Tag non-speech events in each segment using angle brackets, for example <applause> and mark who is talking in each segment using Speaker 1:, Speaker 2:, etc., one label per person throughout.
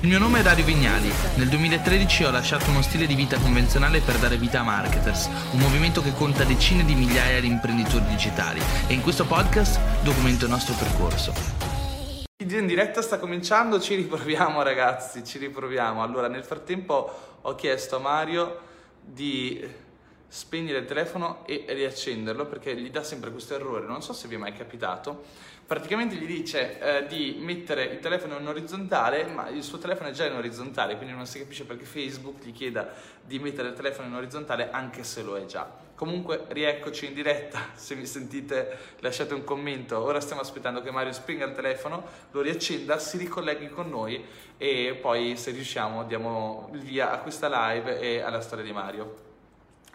Speaker 1: Il mio nome è Dario Vignali. Nel 2013 ho lasciato uno stile di vita convenzionale per dare vita a Marketers, un movimento che conta decine di migliaia di imprenditori digitali e in questo podcast documento il nostro percorso. Il video in diretta sta cominciando, ci riproviamo ragazzi, ci riproviamo. Allora, nel frattempo ho chiesto a Mario di spegnere il telefono e riaccenderlo perché gli dà sempre questo errore, non so se vi è mai capitato praticamente gli dice eh, di mettere il telefono in orizzontale, ma il suo telefono è già in orizzontale, quindi non si capisce perché Facebook gli chieda di mettere il telefono in orizzontale anche se lo è già. Comunque rieccoci in diretta, <laughs> se mi sentite lasciate un commento, ora stiamo aspettando che Mario spinga il telefono, lo riaccenda, si ricolleghi con noi e poi se riusciamo diamo il via a questa live e alla storia di Mario.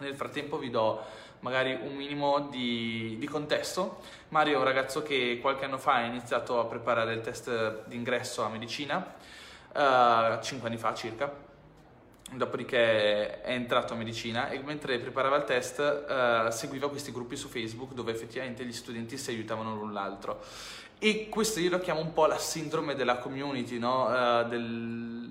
Speaker 1: Nel frattempo vi do magari un minimo di, di, contesto. Mario è un ragazzo che qualche anno fa ha iniziato a preparare il test d'ingresso a medicina, uh, 5 anni fa circa, dopodiché è entrato a medicina e mentre preparava il test uh, seguiva questi gruppi su Facebook dove effettivamente gli studenti si aiutavano l'un l'altro. E questo io lo chiamo un po' la sindrome della community, no? uh, del,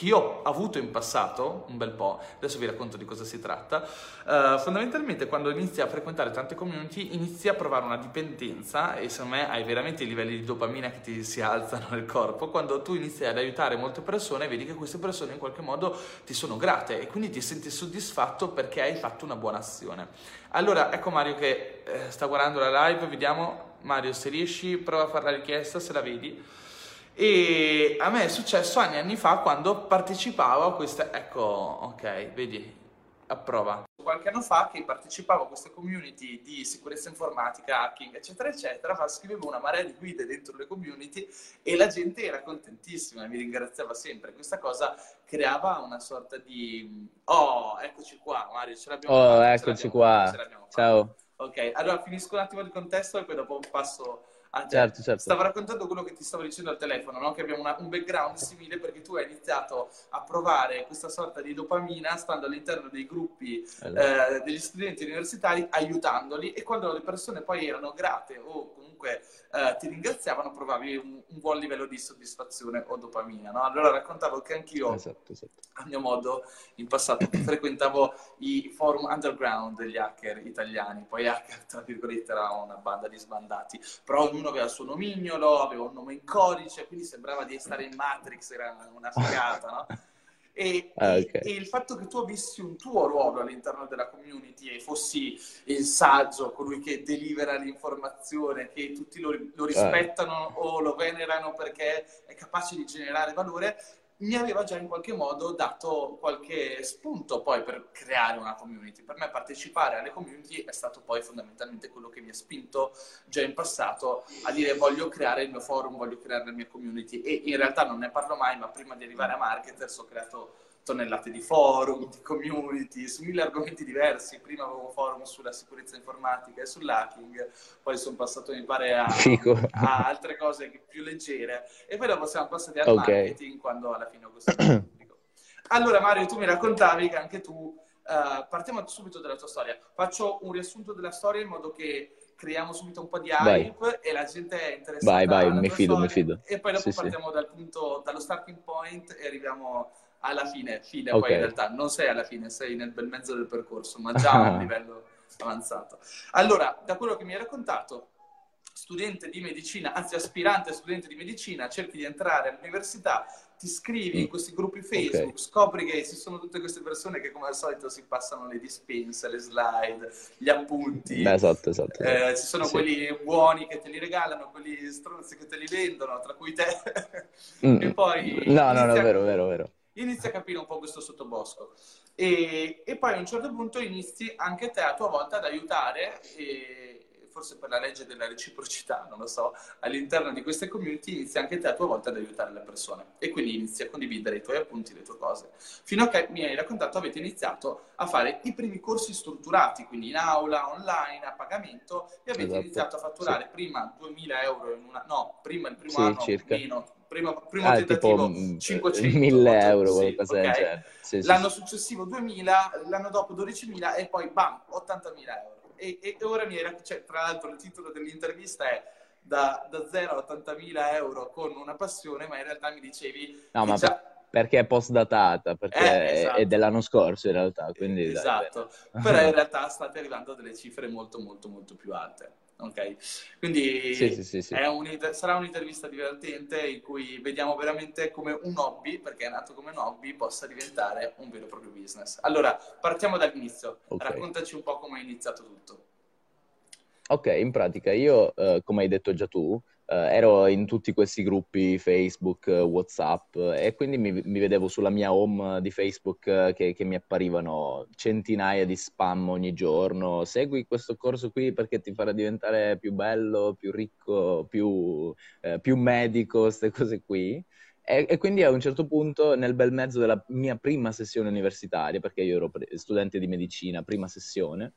Speaker 1: che io ho avuto in passato un bel po', adesso vi racconto di cosa si tratta, uh, fondamentalmente quando inizi a frequentare tante community inizi a provare una dipendenza e secondo me hai veramente i livelli di dopamina che ti si alzano nel corpo, quando tu inizi ad aiutare molte persone vedi che queste persone in qualche modo ti sono grate e quindi ti senti soddisfatto perché hai fatto una buona azione. Allora ecco Mario che eh, sta guardando la live, vediamo Mario se riesci prova a fare la richiesta se la vedi. E a me è successo anni e anni fa quando partecipavo a queste, ecco, ok, vedi, approva. Qualche anno fa che partecipavo a queste community di sicurezza informatica, hacking, eccetera, eccetera, scrivevo una marea di guide dentro le community e la gente era contentissima, mi ringraziava sempre. Questa cosa creava una sorta di... Oh, eccoci qua, Mario, ce l'abbiamo
Speaker 2: Oh, fatto, eccoci qua. Ciao.
Speaker 1: Ok, allora finisco un attimo il contesto e poi dopo passo
Speaker 2: Ah, certo, certo.
Speaker 1: Stavo raccontando quello che ti stavo dicendo al telefono, no? che abbiamo una, un background simile perché tu hai iniziato a provare questa sorta di dopamina stando all'interno dei gruppi eh, degli studenti universitari, aiutandoli e quando le persone poi erano grate o comunque eh, ti ringraziavano, provavi un, un, buon livello di soddisfazione o dopamina. No? Allora raccontavo che anch'io, esatto, esatto. a mio modo, in passato <coughs> frequentavo i forum underground degli hacker italiani. Poi hacker, tra virgolette, era una banda di sbandati, però ognuno aveva il suo nomignolo, aveva un nome in codice, quindi sembrava di stare in Matrix, era una figata, no? <laughs> E, ah, okay. e, e, il fatto che tu avessi un tuo ruolo all'interno della community e fossi il saggio, colui che delibera l'informazione, che tutti lo, lo rispettano ah. o lo venerano perché è capace di generare valore, mi aveva già in qualche modo dato qualche spunto poi per creare una community. Per me partecipare alle community è stato poi fondamentalmente quello che mi ha spinto già in passato a dire voglio creare il mio forum, voglio creare la mia community e in realtà non ne parlo mai, ma prima di arrivare a Marketers ho creato tonnellate di forum, di community, su mille argomenti diversi. Prima avevo un forum sulla sicurezza informatica e sull'hacking, poi sono passato mi pare a, a altre cose più leggere e poi dopo siamo passati al okay. marketing quando alla fine ho costruito pubblico. Allora Mario, tu mi raccontavi che anche tu, uh, partiamo subito dalla tua storia, faccio un riassunto della storia in modo che creiamo subito un po' di hype vai. e la gente è interessata.
Speaker 2: Vai, vai, mi fido, mi fido.
Speaker 1: E poi dopo sì, partiamo sì. Dal punto, dallo starting point e arriviamo alla fine, fine okay. poi in realtà non sei alla fine, sei nel bel mezzo del percorso, ma già a <laughs> livello avanzato. Allora, da quello che mi hai raccontato, studente di medicina, anzi aspirante studente di medicina, cerchi di entrare all'università, ti iscrivi in mm. questi gruppi Facebook, okay. scopri che ci sono tutte queste persone che come al solito si passano le dispense, le slide, gli appunti.
Speaker 2: Beh, esatto, esatto.
Speaker 1: Eh, ci sono sì. quelli buoni che te li regalano, quelli stronzi che te li vendono, tra cui te.
Speaker 2: Mm. e poi... No, no, no, vero, vero, vero
Speaker 1: inizi a capire un po' questo sottobosco. E, e, poi a un certo punto inizi anche te a tua volta ad aiutare, e, forse per la legge della reciprocità, non lo so, all'interno di queste community inizi anche te a tua volta ad aiutare le persone. E quindi inizi a condividere i tuoi appunti, le tue cose. Fino a che mi hai raccontato avete iniziato a fare i primi corsi strutturati, quindi in aula, online, a pagamento, e avete esatto. iniziato a fatturare sì. prima 2000 euro in una... no, prima il primo
Speaker 2: sì,
Speaker 1: anno
Speaker 2: circa.
Speaker 1: meno primo, primo ah, tentativo 500
Speaker 2: 1000 euro qualcosa del genere
Speaker 1: l'anno successivo 2000 l'anno dopo 12.000 e poi bam 80.000 euro e, e ora mi era cioè, tra l'altro il titolo dell'intervista è da, da 0 a 80.000 euro con una passione, ma in realtà mi dicevi...
Speaker 2: No, ma già... perché è post datata, perché eh, esatto. è dell'anno scorso in realtà. Quindi,
Speaker 1: esatto, dai, però in <laughs> realtà state arrivando a delle cifre molto molto molto più alte. Ok, quindi sì, sì, sì, un, sarà un'intervista divertente in cui vediamo veramente come un hobby, perché è nato come un hobby, possa diventare un vero e proprio business. Allora, partiamo dall'inizio. Okay. Raccontaci un po' come è iniziato tutto.
Speaker 2: Ok, in pratica io, eh, come hai detto già tu, ero in tutti questi gruppi Facebook, WhatsApp e quindi mi, mi vedevo sulla mia home di Facebook eh, che, che, mi apparivano centinaia di spam ogni giorno. Segui questo corso qui perché ti farà diventare più bello, più ricco, più, eh, più medico, queste cose qui. E, e, quindi a un certo punto, nel bel mezzo della mia prima sessione universitaria, perché io ero pre- studente di medicina, prima sessione,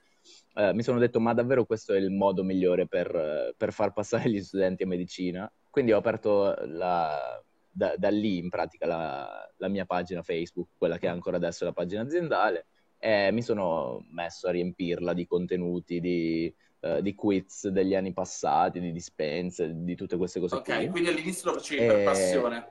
Speaker 2: eh, mi sono detto ma davvero questo è il modo migliore per, per far passare gli studenti a medicina? Quindi ho aperto la, da, da, lì in pratica la, la, mia pagina Facebook, quella che è ancora adesso la pagina aziendale, e mi sono messo a riempirla di contenuti, di, uh, di quiz degli anni passati, di dispense, di tutte queste cose.
Speaker 1: Ok, qui. quindi all'inizio lo facevi e... per passione.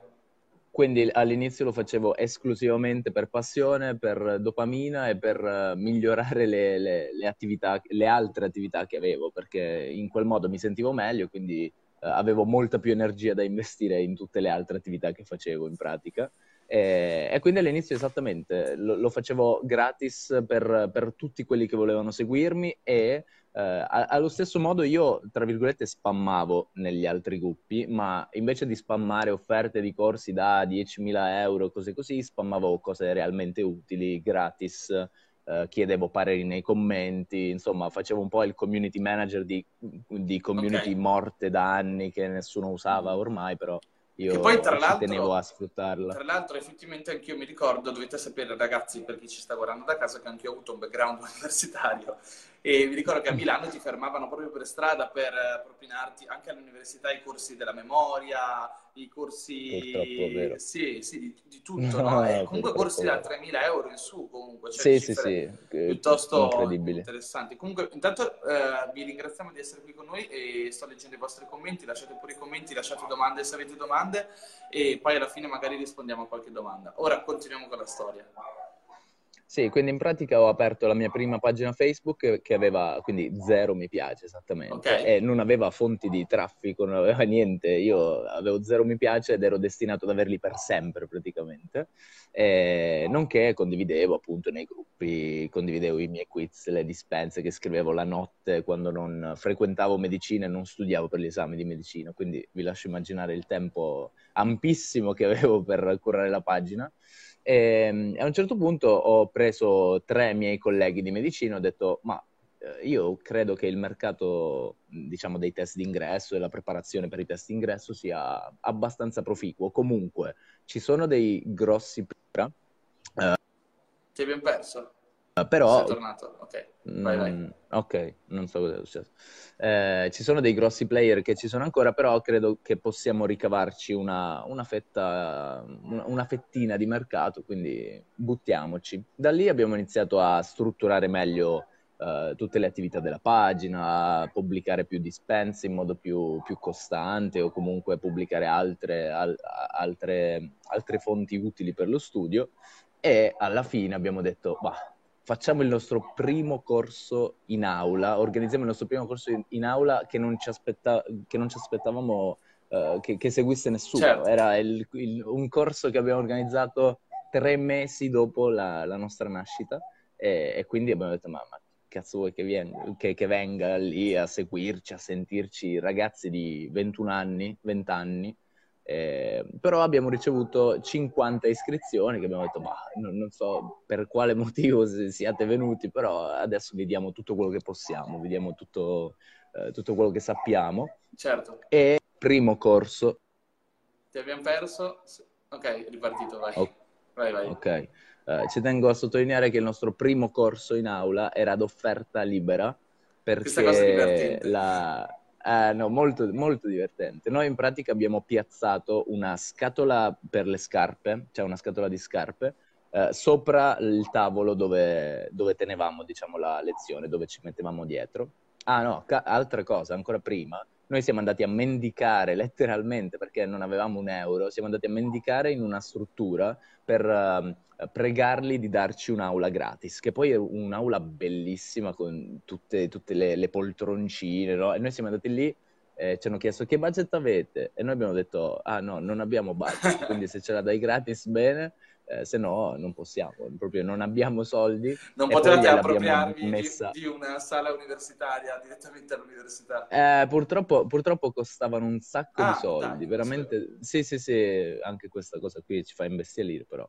Speaker 2: Quindi all'inizio lo facevo esclusivamente per passione, per dopamina e per uh, migliorare le, le, le, attività, le altre attività che avevo, perché in quel modo mi sentivo meglio, quindi uh, avevo molta più energia da investire in tutte le altre attività che facevo in pratica. E, e quindi all'inizio esattamente lo, lo facevo gratis per, per, tutti quelli che volevano seguirmi e eh, allo stesso modo io, tra virgolette, spammavo negli altri gruppi, ma invece di spammare offerte di corsi da 10.000 euro, cose così, spammavo cose realmente utili, gratis, eh, chiedevo pareri nei commenti, insomma facevo un po' il community manager di, di community okay. morte da anni che nessuno usava ormai, però io poi, tra l'altro, tenevo a sfruttarla.
Speaker 1: Tra l'altro, effettivamente anch'io mi ricordo, dovete sapere ragazzi, per chi ci sta guardando da casa, che anch'io ho avuto un background <laughs> universitario e mi ricordo che a Milano ti fermavano proprio per strada per propinarti anche all'università i corsi della memoria, i corsi... Sì, sì, di, di tutto, no, no? E comunque corsi da 3.000 euro in su comunque.
Speaker 2: Cioè sì, sì, sì.
Speaker 1: Piuttosto interessanti. Comunque, intanto eh, vi ringraziamo di essere qui con noi e sto leggendo i vostri commenti, lasciate pure i commenti, lasciate domande se avete domande e poi alla fine magari rispondiamo a qualche domanda. Ora continuiamo con la storia.
Speaker 2: Sì, quindi in pratica ho aperto la mia prima pagina Facebook che aveva quindi zero mi piace esattamente okay. e non aveva fonti di traffico, non aveva <laughs> niente. Io avevo zero mi piace ed ero destinato ad averli per sempre praticamente. E nonché condividevo appunto nei gruppi, condividevo i miei quiz, le dispense che scrivevo la notte quando non frequentavo medicina e non studiavo per gli esami di medicina. Quindi vi lascio immaginare il tempo ampissimo che avevo per curare la pagina. E, ehm, a un certo punto ho preso tre miei colleghi di medicina e ho detto, ma eh, io credo che il mercato, diciamo, dei test d'ingresso e la preparazione per i test d'ingresso sia abbastanza proficuo. Comunque, ci sono dei grossi...
Speaker 1: Uh, Ti abbiamo perso?
Speaker 2: Uh, però...
Speaker 1: Sei tornato, ok. Vai, vai. Mm,
Speaker 2: ok, non so cosa è successo. Eh, ci sono dei grossi player che ci sono ancora, però credo che possiamo ricavarci una, una, fetta, una, una fettina di mercato, quindi buttiamoci. Da lì abbiamo iniziato a strutturare meglio Uh, tutte le attività della pagina, pubblicare più dispense in modo più, più costante o comunque pubblicare altre, al, altre, altre, fonti utili per lo studio e alla fine abbiamo detto, bah, facciamo il nostro primo corso in aula, organizziamo il nostro primo corso in, in aula che non ci, aspetta, che non ci aspettavamo uh, che, che, seguisse nessuno. Certo. Era il, il, un corso che abbiamo organizzato tre mesi dopo la, la nostra nascita e, e, quindi abbiamo detto ma, ma cazzo vuoi che, vien- che, che, venga lì a seguirci, a sentirci ragazzi di 21 anni, 20 anni eh, però abbiamo ricevuto 50 iscrizioni che abbiamo detto, ma non, non, so per quale <laughs> motivo siate venuti, però adesso vediamo tutto quello che possiamo, vediamo tutto, eh, tutto quello che sappiamo.
Speaker 1: Certo.
Speaker 2: E primo corso.
Speaker 1: Ti abbiamo perso? Ok, ripartito, vai. Oh. Vai, vai.
Speaker 2: Ok. Uh, ci tengo a sottolineare che il nostro primo corso in aula era ad offerta libera perché la, Uh, no, molto, molto divertente. Noi in pratica abbiamo piazzato una scatola per le scarpe, cioè una scatola di scarpe, uh, sopra il tavolo dove, dove, tenevamo, diciamo, la lezione, dove ci mettevamo dietro. Ah no, ca- altra cosa, ancora prima, noi siamo andati a mendicare letteralmente perché non avevamo un euro, siamo andati a mendicare in una struttura per uh, pregarli di darci un'aula gratis, che poi è un'aula bellissima con tutte, tutte le, le, poltroncine, no? E noi siamo andati lì e ci hanno chiesto che budget avete e noi abbiamo detto ah no, non abbiamo budget, quindi se ce la dai gratis bene eh, se no non possiamo, proprio non abbiamo soldi.
Speaker 1: Non potete appropriarvi messa... di, di, una sala universitaria direttamente all'università?
Speaker 2: Eh, purtroppo, purtroppo, costavano un sacco ah, di soldi, dai, veramente. Sì. sì, sì, sì, anche questa cosa qui ci fa imbestialire, però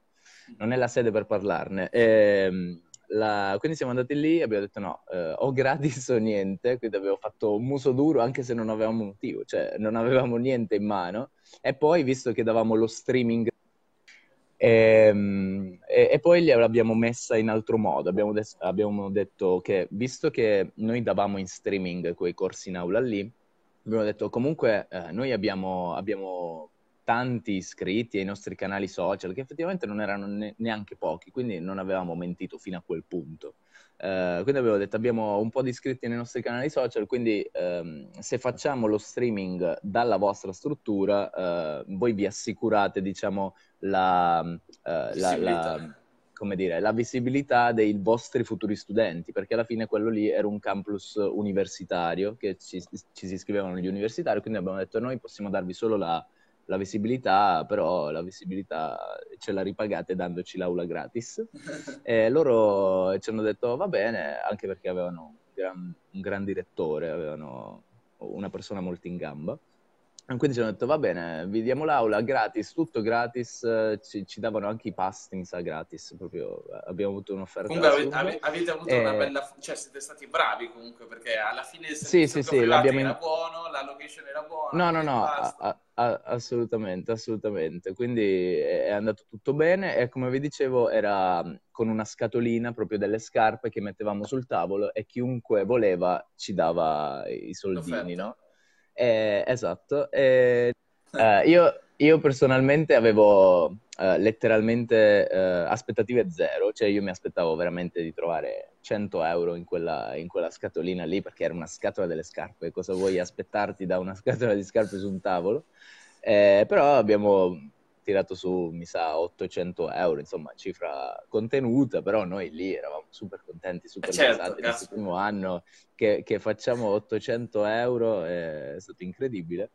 Speaker 2: non è la sede per parlarne. E, ehm, la... Quindi siamo andati lì e abbiamo detto no, eh, o gratis o niente, quindi abbiamo fatto un muso duro anche se non avevamo motivo, cioè non avevamo niente in mano. E poi, visto che davamo lo streaming e, ehm, e, e, poi l'abbiamo messa in altro modo. Abbiamo, de- abbiamo, detto che, visto che noi davamo in streaming quei corsi in aula lì, abbiamo detto comunque eh, noi abbiamo, abbiamo, tanti iscritti ai nostri canali social, che effettivamente non erano ne- neanche pochi, quindi non avevamo mentito fino a quel punto. Uh, quindi avevo detto abbiamo un po' di iscritti nei nostri canali social, quindi um, se facciamo lo streaming dalla vostra struttura, uh, voi vi assicurate diciamo la, uh, la, la, come dire, la visibilità dei vostri futuri studenti, perché alla fine quello lì era un campus universitario che ci, ci si iscrivevano gli universitari, quindi abbiamo detto noi possiamo darvi solo la, la visibilità, però la visibilità ce la ripagate dandoci l'aula gratis. <laughs> e loro ci hanno detto va bene, anche perché avevano un gran, un gran direttore, avevano una persona molto in gamba. Quindi ci hanno detto va bene, vi diamo l'aula gratis, tutto gratis, ci, ci davano anche i pasti, mi sa, gratis, proprio abbiamo avuto un'offerta.
Speaker 1: Comunque avete, avete avuto e... una bella, cioè siete stati bravi comunque, perché alla fine il
Speaker 2: sì, sì, sì, l'abbiamo...
Speaker 1: era buono, la location era buona.
Speaker 2: No, no, no, a, a, assolutamente, assolutamente. Quindi è andato tutto bene e come vi dicevo era con una scatolina proprio delle scarpe che mettevamo sul tavolo e chiunque voleva ci dava i soldini, L'offerta. no? Eh, esatto. Eh, eh, io, io, personalmente avevo eh, letteralmente eh, aspettative zero, cioè io mi aspettavo veramente di trovare 100 euro in quella, in quella, scatolina lì perché era una scatola delle scarpe. Cosa vuoi aspettarti da una scatola di scarpe su un tavolo? Eh, però abbiamo tirato su, mi sa, 800 euro, insomma, cifra contenuta, però noi lì eravamo super contenti, super
Speaker 1: certo, gasati
Speaker 2: questo primo anno che, che, facciamo 800 euro, è stato incredibile.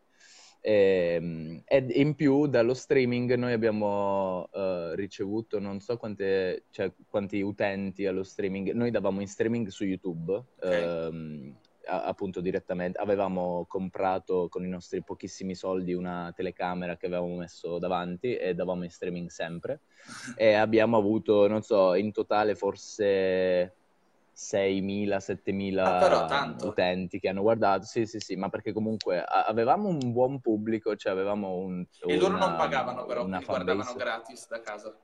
Speaker 2: E, ehm, e, in più dallo streaming noi abbiamo uh, ricevuto non so quante, cioè, quanti utenti allo streaming, noi davamo in streaming su YouTube. Okay. Um, appunto direttamente avevamo comprato con i nostri pochissimi soldi una telecamera che avevamo messo davanti e davamo in streaming sempre e abbiamo avuto non so in totale forse 6.000, 7.000 ah, utenti che hanno guardato. Sì, sì, sì, ma perché comunque avevamo un buon pubblico, cioè avevamo un...
Speaker 1: E una, loro non pagavano però, guardavano gratis da casa.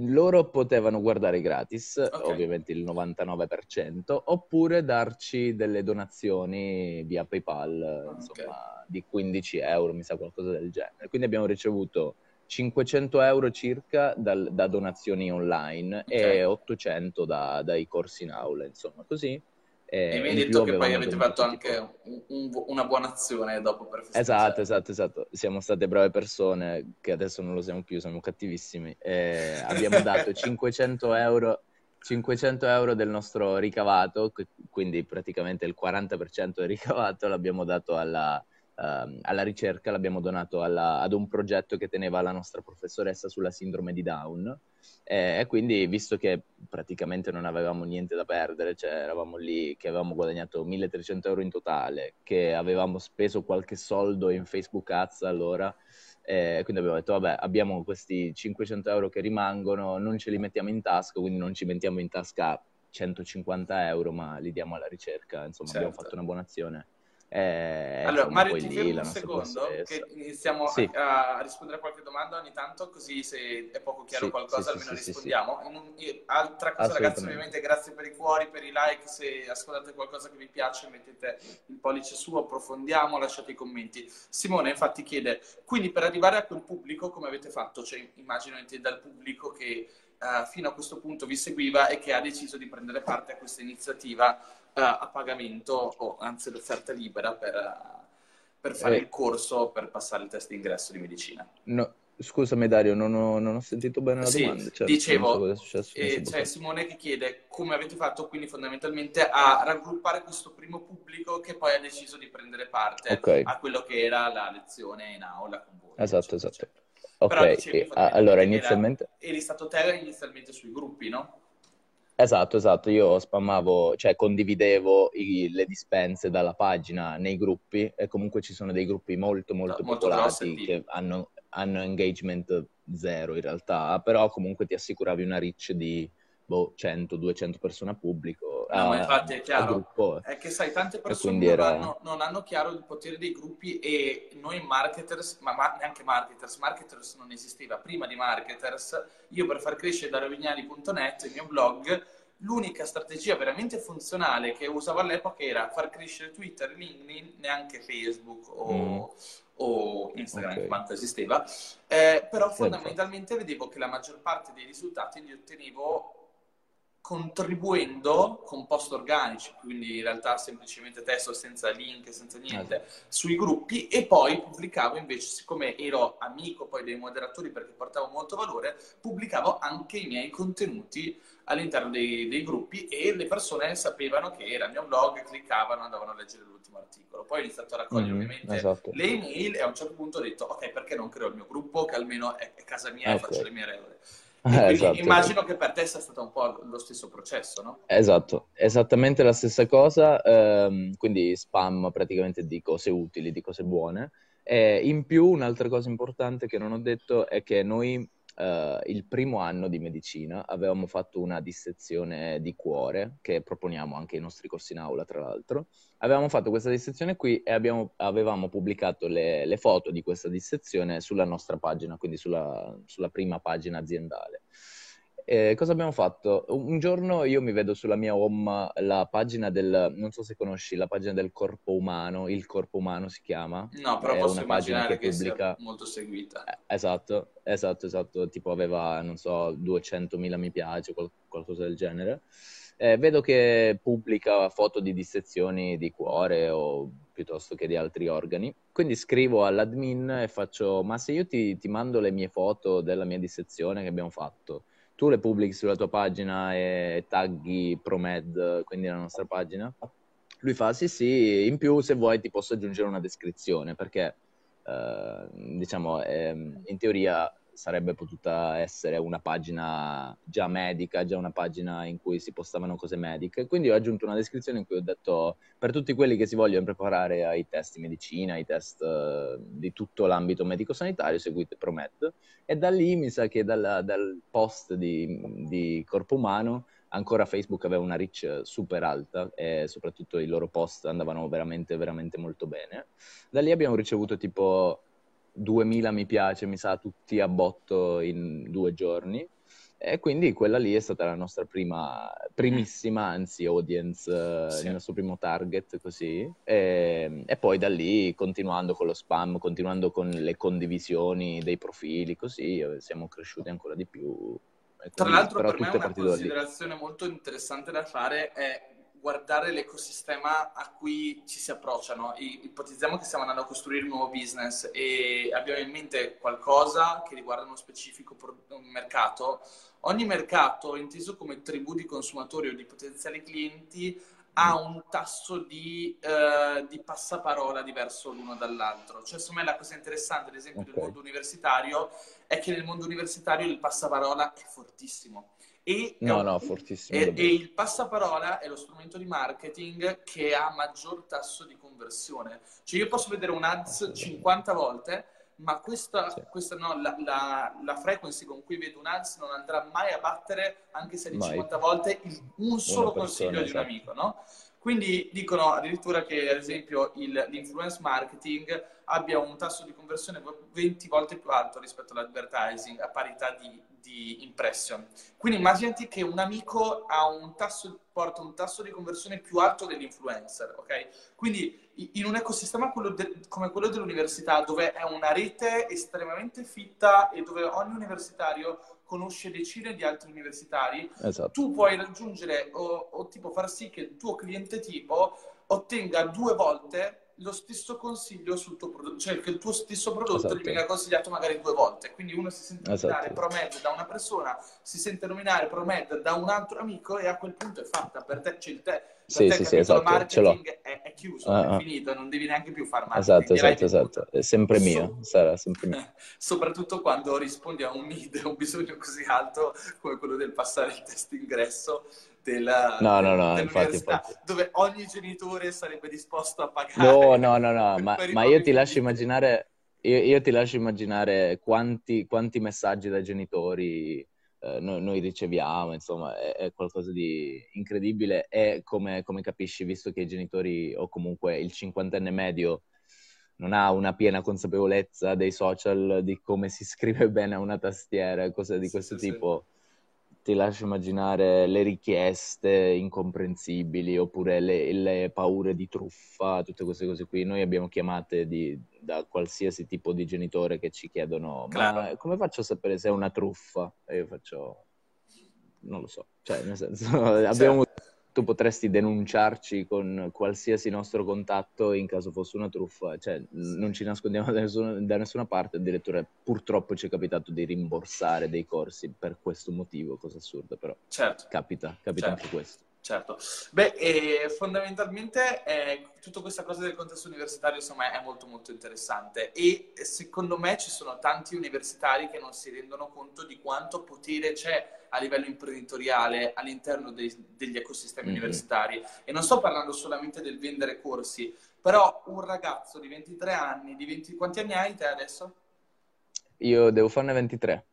Speaker 2: Loro potevano guardare gratis, okay. ovviamente il 99%, oppure darci delle donazioni via PayPal, insomma, di 15 euro, mi sa qualcosa del genere. Quindi abbiamo ricevuto 500 euro circa dal, da donazioni online okay. e 800 da, dai corsi in aula, insomma, così
Speaker 1: e, e mi hai detto che poi avete fatto anche un, un, una buona azione dopo per.
Speaker 2: Esatto, esatto, esatto. Siamo state brave persone, che adesso non lo siamo più, siamo cattivissimi. E <laughs> abbiamo dato 500 euro, 500 euro del nostro ricavato, quindi praticamente il 40% del ricavato l'abbiamo dato alla, uh, alla ricerca, l'abbiamo donato alla, ad un progetto che teneva la nostra professoressa sulla sindrome di Down. E, e quindi, visto che praticamente non avevamo niente da perdere, cioè eravamo lì che avevamo guadagnato 1300 euro in totale, che avevamo speso qualche soldo in Facebook Ads allora, e quindi abbiamo detto, vabbè, abbiamo questi 500 euro che rimangono, non ce li mettiamo in tasca, quindi non ci mettiamo in tasca 150 euro, ma li diamo alla ricerca, insomma, certo. abbiamo fatto una buona azione.
Speaker 1: Eh, allora, Mario, ti fermo un secondo, che iniziamo sì. a, a, rispondere a qualche domanda ogni tanto, così se è poco chiaro sì, qualcosa sì, almeno rispondiamo. Un, altra cosa, ragazzi, ovviamente grazie per i cuori, per i like, se ascoltate qualcosa che vi piace mettete il pollice su, approfondiamo, lasciate i commenti. Simone infatti chiede, quindi per arrivare a quel pubblico come avete fatto? Cioè immagino dal pubblico che uh, fino a questo punto vi seguiva e che ha deciso di prendere parte a questa iniziativa a pagamento o anzi l'offerta libera per, uh, per fare eh, il corso per passare il test d'ingresso di medicina.
Speaker 2: No, Scusami Dario, non ho, non ho, sentito bene la
Speaker 1: sì,
Speaker 2: domanda.
Speaker 1: Certo, dicevo, so eh, c'è Simone che chiede come avete fatto quindi fondamentalmente a raggruppare questo primo pubblico che poi ha deciso di prendere parte okay. a quello che era la lezione in aula con voi.
Speaker 2: Esatto, eccetera, esatto. Eccetera. Ok, Però, dicevi, allora inizialmente...
Speaker 1: Era, eri stato te inizialmente sui gruppi, no?
Speaker 2: Esatto, esatto, io spammavo, cioè condividevo i, le dispense dalla pagina nei gruppi e comunque ci sono dei gruppi molto molto, molto popolati che hanno hanno engagement zero in realtà, però comunque ti assicuravi una reach di boh, 100-200 persone a pubblico.
Speaker 1: No, a, infatti è chiaro. Gruppo. È che sai, tante persone non, era... hanno, non, hanno, chiaro il potere dei gruppi e noi marketers, ma, ma, neanche marketers, marketers non esisteva. Prima di marketers, io per far crescere darovignali.net, il mio blog, l'unica strategia veramente funzionale che usavo all'epoca era far crescere Twitter, LinkedIn, neanche Facebook o... Mm o Instagram okay. manco esisteva, eh, però fondamentalmente vedevo che la maggior parte dei risultati li ottenevo contribuendo con post organici, quindi in realtà semplicemente testo senza link, senza niente, esatto. sui gruppi e poi pubblicavo invece, siccome ero amico poi dei moderatori perché portavo molto valore, pubblicavo anche i miei contenuti all'interno dei, dei, gruppi e le persone sapevano che era il mio blog, cliccavano, andavano a leggere l'ultimo articolo. Poi ho iniziato a raccogliere mm, ovviamente esatto. le email e a un certo punto ho detto ok perché non creo il mio gruppo che almeno è, è casa mia okay. e faccio le mie regole. Eh, esatto. Immagino che per te sia stato un po' lo stesso processo, no?
Speaker 2: Esatto, esattamente la stessa cosa, ehm, quindi spam praticamente di cose utili, di cose buone. E in più un'altra cosa importante che non ho detto è che noi Uh, il primo anno di medicina avevamo fatto una dissezione di cuore, che proponiamo anche ai nostri corsi in aula, tra l'altro. Avevamo fatto questa dissezione qui e abbiamo, avevamo pubblicato le, le, foto di questa dissezione sulla nostra pagina, quindi sulla, sulla prima pagina aziendale. Eh, cosa abbiamo fatto? Un giorno io mi vedo sulla mia home la pagina del, non so se conosci, la pagina del corpo umano, il corpo umano si chiama.
Speaker 1: No, però è posso una pagina che, che pubblica... molto seguita.
Speaker 2: Eh, esatto, esatto, esatto, tipo aveva, non so, 200.000 mi piace, qual- qualcosa del genere. Eh, vedo che pubblica foto di dissezioni di cuore o piuttosto che di altri organi. Quindi scrivo all'admin e faccio, ma se io ti, ti mando le mie foto della mia dissezione che abbiamo fatto, tu le pubblichi sulla tua pagina e tagghi ProMed, quindi la nostra pagina? Lui fa sì sì, in più se vuoi ti posso aggiungere una descrizione perché eh, diciamo eh, in teoria sarebbe potuta essere una pagina già medica, già una pagina in cui si postavano cose mediche. Quindi ho aggiunto una descrizione in cui ho detto per tutti quelli che si vogliono preparare ai test di medicina, ai test uh, di tutto l'ambito medico-sanitario, seguite Promed. E da lì mi sa che dal, dal post di, di Corpo Umano ancora Facebook aveva una reach super alta e soprattutto i loro post andavano veramente, veramente molto bene. Da lì abbiamo ricevuto tipo 2000 mi piace, mi sa, tutti a botto in due giorni. E quindi quella lì è stata la nostra prima, primissima, anzi, audience, eh, sì. il nostro primo target, così. E, e, poi da lì, continuando con lo spam, continuando con le condivisioni dei profili, così, eh, siamo cresciuti ancora di più.
Speaker 1: Tra l'altro, per me una considerazione molto interessante da fare è guardare l'ecosistema a cui ci si approcciano. Ipotizziamo che stiamo andando a costruire un nuovo business e abbiamo in mente qualcosa che riguarda uno specifico mercato. Ogni mercato, inteso come tribù di consumatori o di potenziali clienti, ha un tasso di, eh, di passaparola diverso l'uno dall'altro. Cioè, secondo me la cosa interessante, ad esempio, okay. del mondo universitario è che nel mondo universitario il passaparola è fortissimo e,
Speaker 2: no, no, fortissimo.
Speaker 1: E, e, il passaparola è lo strumento di marketing che ha maggior tasso di conversione. Cioè io posso vedere un ads 50 volte, ma questa, sì. questa no, la, la, la, frequency con cui vedo un ads non andrà mai a battere, anche se di mai. 50 volte, il, un solo consiglio persona, di un esatto. amico, no? Quindi dicono addirittura che, ad esempio, il, l'influence marketing abbia un tasso di conversione 20 volte più alto rispetto all'advertising a parità di di impression. Quindi immaginati che un amico un tasso, porta un tasso di conversione più alto dell'influencer, ok? Quindi in un ecosistema quello de- come quello dell'università, dove è una rete estremamente fitta e dove ogni universitario conosce decine di altri universitari, esatto. tu puoi raggiungere o, o tipo far sì che il tuo cliente tipo ottenga due volte lo stesso consiglio sul tuo prodotto, cioè che il tuo stesso prodotto esatto. gli venga consigliato magari due volte. Quindi uno si sente esatto. nominare ProMed da una persona, si sente nominare ProMed da un altro amico e a quel punto è fatta. Per te c'è il te.
Speaker 2: Sì, sì, sì, esatto,
Speaker 1: marketing è, è, chiuso, uh-huh. è finito, non devi neanche più fare
Speaker 2: marketing. Esatto, esatto, esatto. È sempre mio, so- sarà sempre mio. <laughs>
Speaker 1: Soprattutto quando rispondi a un need, un bisogno così alto come quello del passare il test ingresso della,
Speaker 2: no, no, no, infatti, infatti.
Speaker 1: dove ogni genitore sarebbe disposto a pagare.
Speaker 2: No, no, no, no, ma, ma io ti lascio immaginare, io, io, ti lascio immaginare quanti, quanti messaggi da genitori eh, noi, noi, riceviamo, insomma, è, è, qualcosa di incredibile e come, come capisci, visto che i genitori o comunque il cinquantenne medio non ha una piena consapevolezza dei social, di come si <laughs> scrive bene a una tastiera, cose di questo sì, tipo. Sì ti lascio immaginare le richieste incomprensibili oppure le, le, paure di truffa, tutte queste cose qui. Noi abbiamo chiamate di, da qualsiasi tipo di genitore che ci chiedono Claro. ma come faccio a sapere se è una truffa? E io faccio, non lo so, cioè nel senso, <laughs> abbiamo tu potresti denunciarci con qualsiasi nostro contatto in caso fosse una truffa, cioè non ci nascondiamo da nessuna, da nessuna parte, addirittura purtroppo ci è capitato di rimborsare dei corsi per questo motivo, cosa assurda però.
Speaker 1: Certo.
Speaker 2: Capita, capita
Speaker 1: certo.
Speaker 2: anche questo.
Speaker 1: Certo, beh, e fondamentalmente eh, tutta questa cosa del contesto universitario insomma è molto molto interessante e secondo me ci sono tanti universitari che non si rendono conto di quanto potere c'è a livello imprenditoriale all'interno dei, degli ecosistemi mm-hmm. universitari e non sto parlando solamente del vendere corsi, però un ragazzo di 23 anni, di 20... quanti anni hai te adesso?
Speaker 2: Io devo farne 23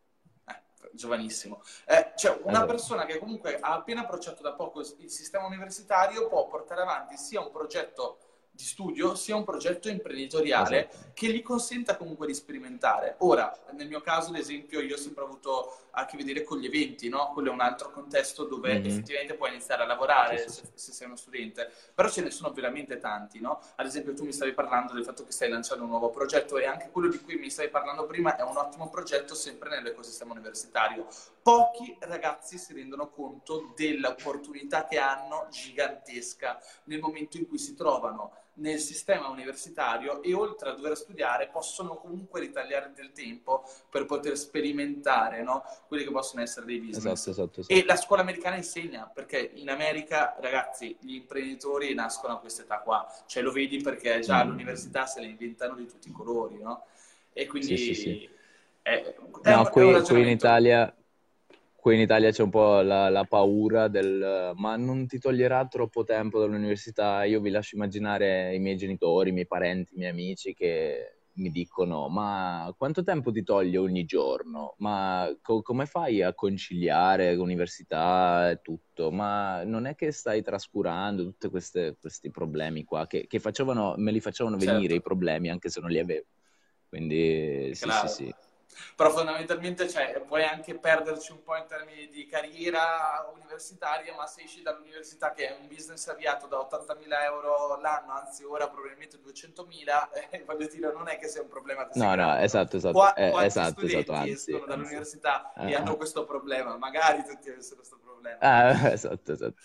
Speaker 1: giovanissimo. Eh, cioè, una persona che comunque ha appena approcciato da poco il sistema universitario può portare avanti sia un progetto di studio sia un progetto imprenditoriale esatto. che gli consenta comunque di sperimentare. Ora, nel mio caso, ad esempio, io ho sempre avuto a che vedere con gli eventi, no? Quello è un altro contesto dove mm-hmm. effettivamente puoi iniziare a lavorare sì, sì. Se, se, sei uno studente, però ce ne sono veramente tanti, no? Ad esempio, tu mi stavi parlando del fatto che stai lanciando un nuovo progetto e anche quello di cui mi stavi parlando prima è un ottimo progetto sempre nell'ecosistema universitario. Pochi ragazzi si rendono conto dell'opportunità che hanno gigantesca nel momento in cui si trovano nel sistema universitario e oltre a dover studiare possono comunque ritagliare del tempo per poter sperimentare no? quelli che possono essere dei business.
Speaker 2: Esatto, esatto, esatto.
Speaker 1: E la scuola americana insegna, perché in America, ragazzi, gli imprenditori nascono a questa età qua, cioè lo vedi perché già mm. all'università se le inventano di tutti i colori, no? E quindi... Sì, sì, sì. È,
Speaker 2: è no, un, qui, qui in Italia qui in Italia c'è un po' la, la, paura del ma non ti toglierà troppo tempo dall'università. Io vi lascio immaginare i miei genitori, i miei parenti, i miei amici che mi dicono ma quanto tempo ti toglie ogni giorno? Ma co- come fai a conciliare università e tutto? Ma non è che stai trascurando tutti questi problemi qua che, che facevano, me li facevano venire certo. i problemi anche se non li avevo. Quindi sì, sì, sì
Speaker 1: però fondamentalmente cioè, puoi anche perderci un po' in termini di carriera universitaria, ma se esci dall'università che è un business avviato da 80.000 euro l'anno, anzi ora probabilmente 200.000, <laughs> eh, voglio dire, non è che sia un problema così
Speaker 2: No, no, esatto, esatto.
Speaker 1: Qua,
Speaker 2: eh,
Speaker 1: esatto,
Speaker 2: esatto,
Speaker 1: anzi, escono dall'università anzi. e hanno uh questo problema, magari tutti avessero questo problema.
Speaker 2: Ah, <laughs> esatto, esatto.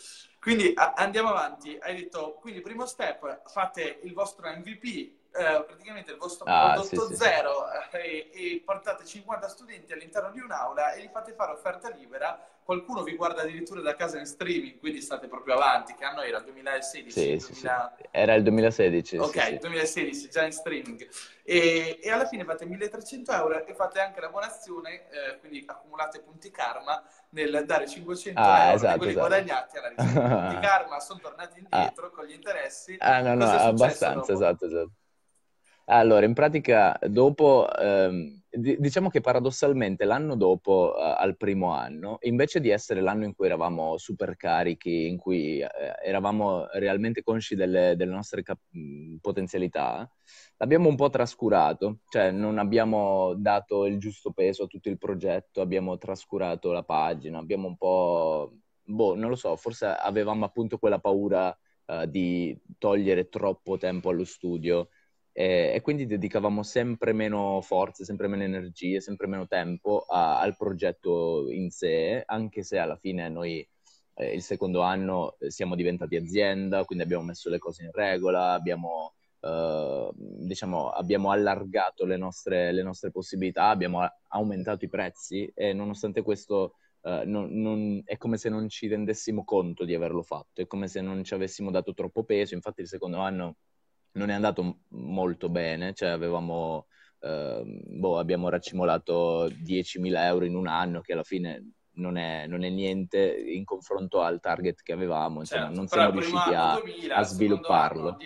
Speaker 1: Quindi a- andiamo avanti, hai detto, quindi primo step, fate il vostro MVP, eh, praticamente il vostro ah, prodotto sì, zero sì. Eh, e, portate 50 studenti all'interno di un'aula e gli fate fare offerta libera. Qualcuno vi guarda addirittura da casa in streaming, quindi state proprio avanti. Che anno era? Il 2016?
Speaker 2: Sì, 2000... sì, Era il 2016.
Speaker 1: Ok, 2016, già in streaming. E, e, alla fine fate 1300 euro e fate anche la buona azione, eh, quindi accumulate punti karma nel dare 500 ah, euro esatto, quelli esatto. guadagnati alla ricerca. I <laughs> karma sono tornati indietro ah. con gli interessi.
Speaker 2: Ah, no, no, abbastanza, esatto, esatto. Allora, in pratica, dopo, ehm, diciamo che paradossalmente l'anno dopo, eh, al primo anno, invece di essere l'anno in cui eravamo super carichi, in cui eh, eravamo realmente consci delle, delle nostre cap- potenzialità, l'abbiamo un po' trascurato, cioè non abbiamo dato il giusto peso a tutto il progetto, abbiamo trascurato la pagina, abbiamo un po', boh, non lo so, forse avevamo appunto quella paura uh, di togliere troppo tempo allo studio e, e, quindi dedicavamo sempre meno forze, sempre meno energie, sempre meno tempo a, al progetto in sé, anche se alla fine noi eh, il secondo anno eh, siamo diventati azienda, quindi abbiamo messo le cose in regola, abbiamo uh, diciamo, abbiamo allargato le nostre, le nostre, possibilità, abbiamo aumentato i prezzi e nonostante questo uh, non, non, è come se non ci rendessimo conto di averlo fatto, è come se non ci avessimo dato troppo peso, infatti il secondo anno non è andato molto bene, cioè avevamo... Uh, boh, abbiamo raccimolato 10.000 euro in un anno, che alla fine non è, non è, niente in confronto al target che avevamo, insomma, certo, non siamo riusciti a, 2000, a svilupparlo.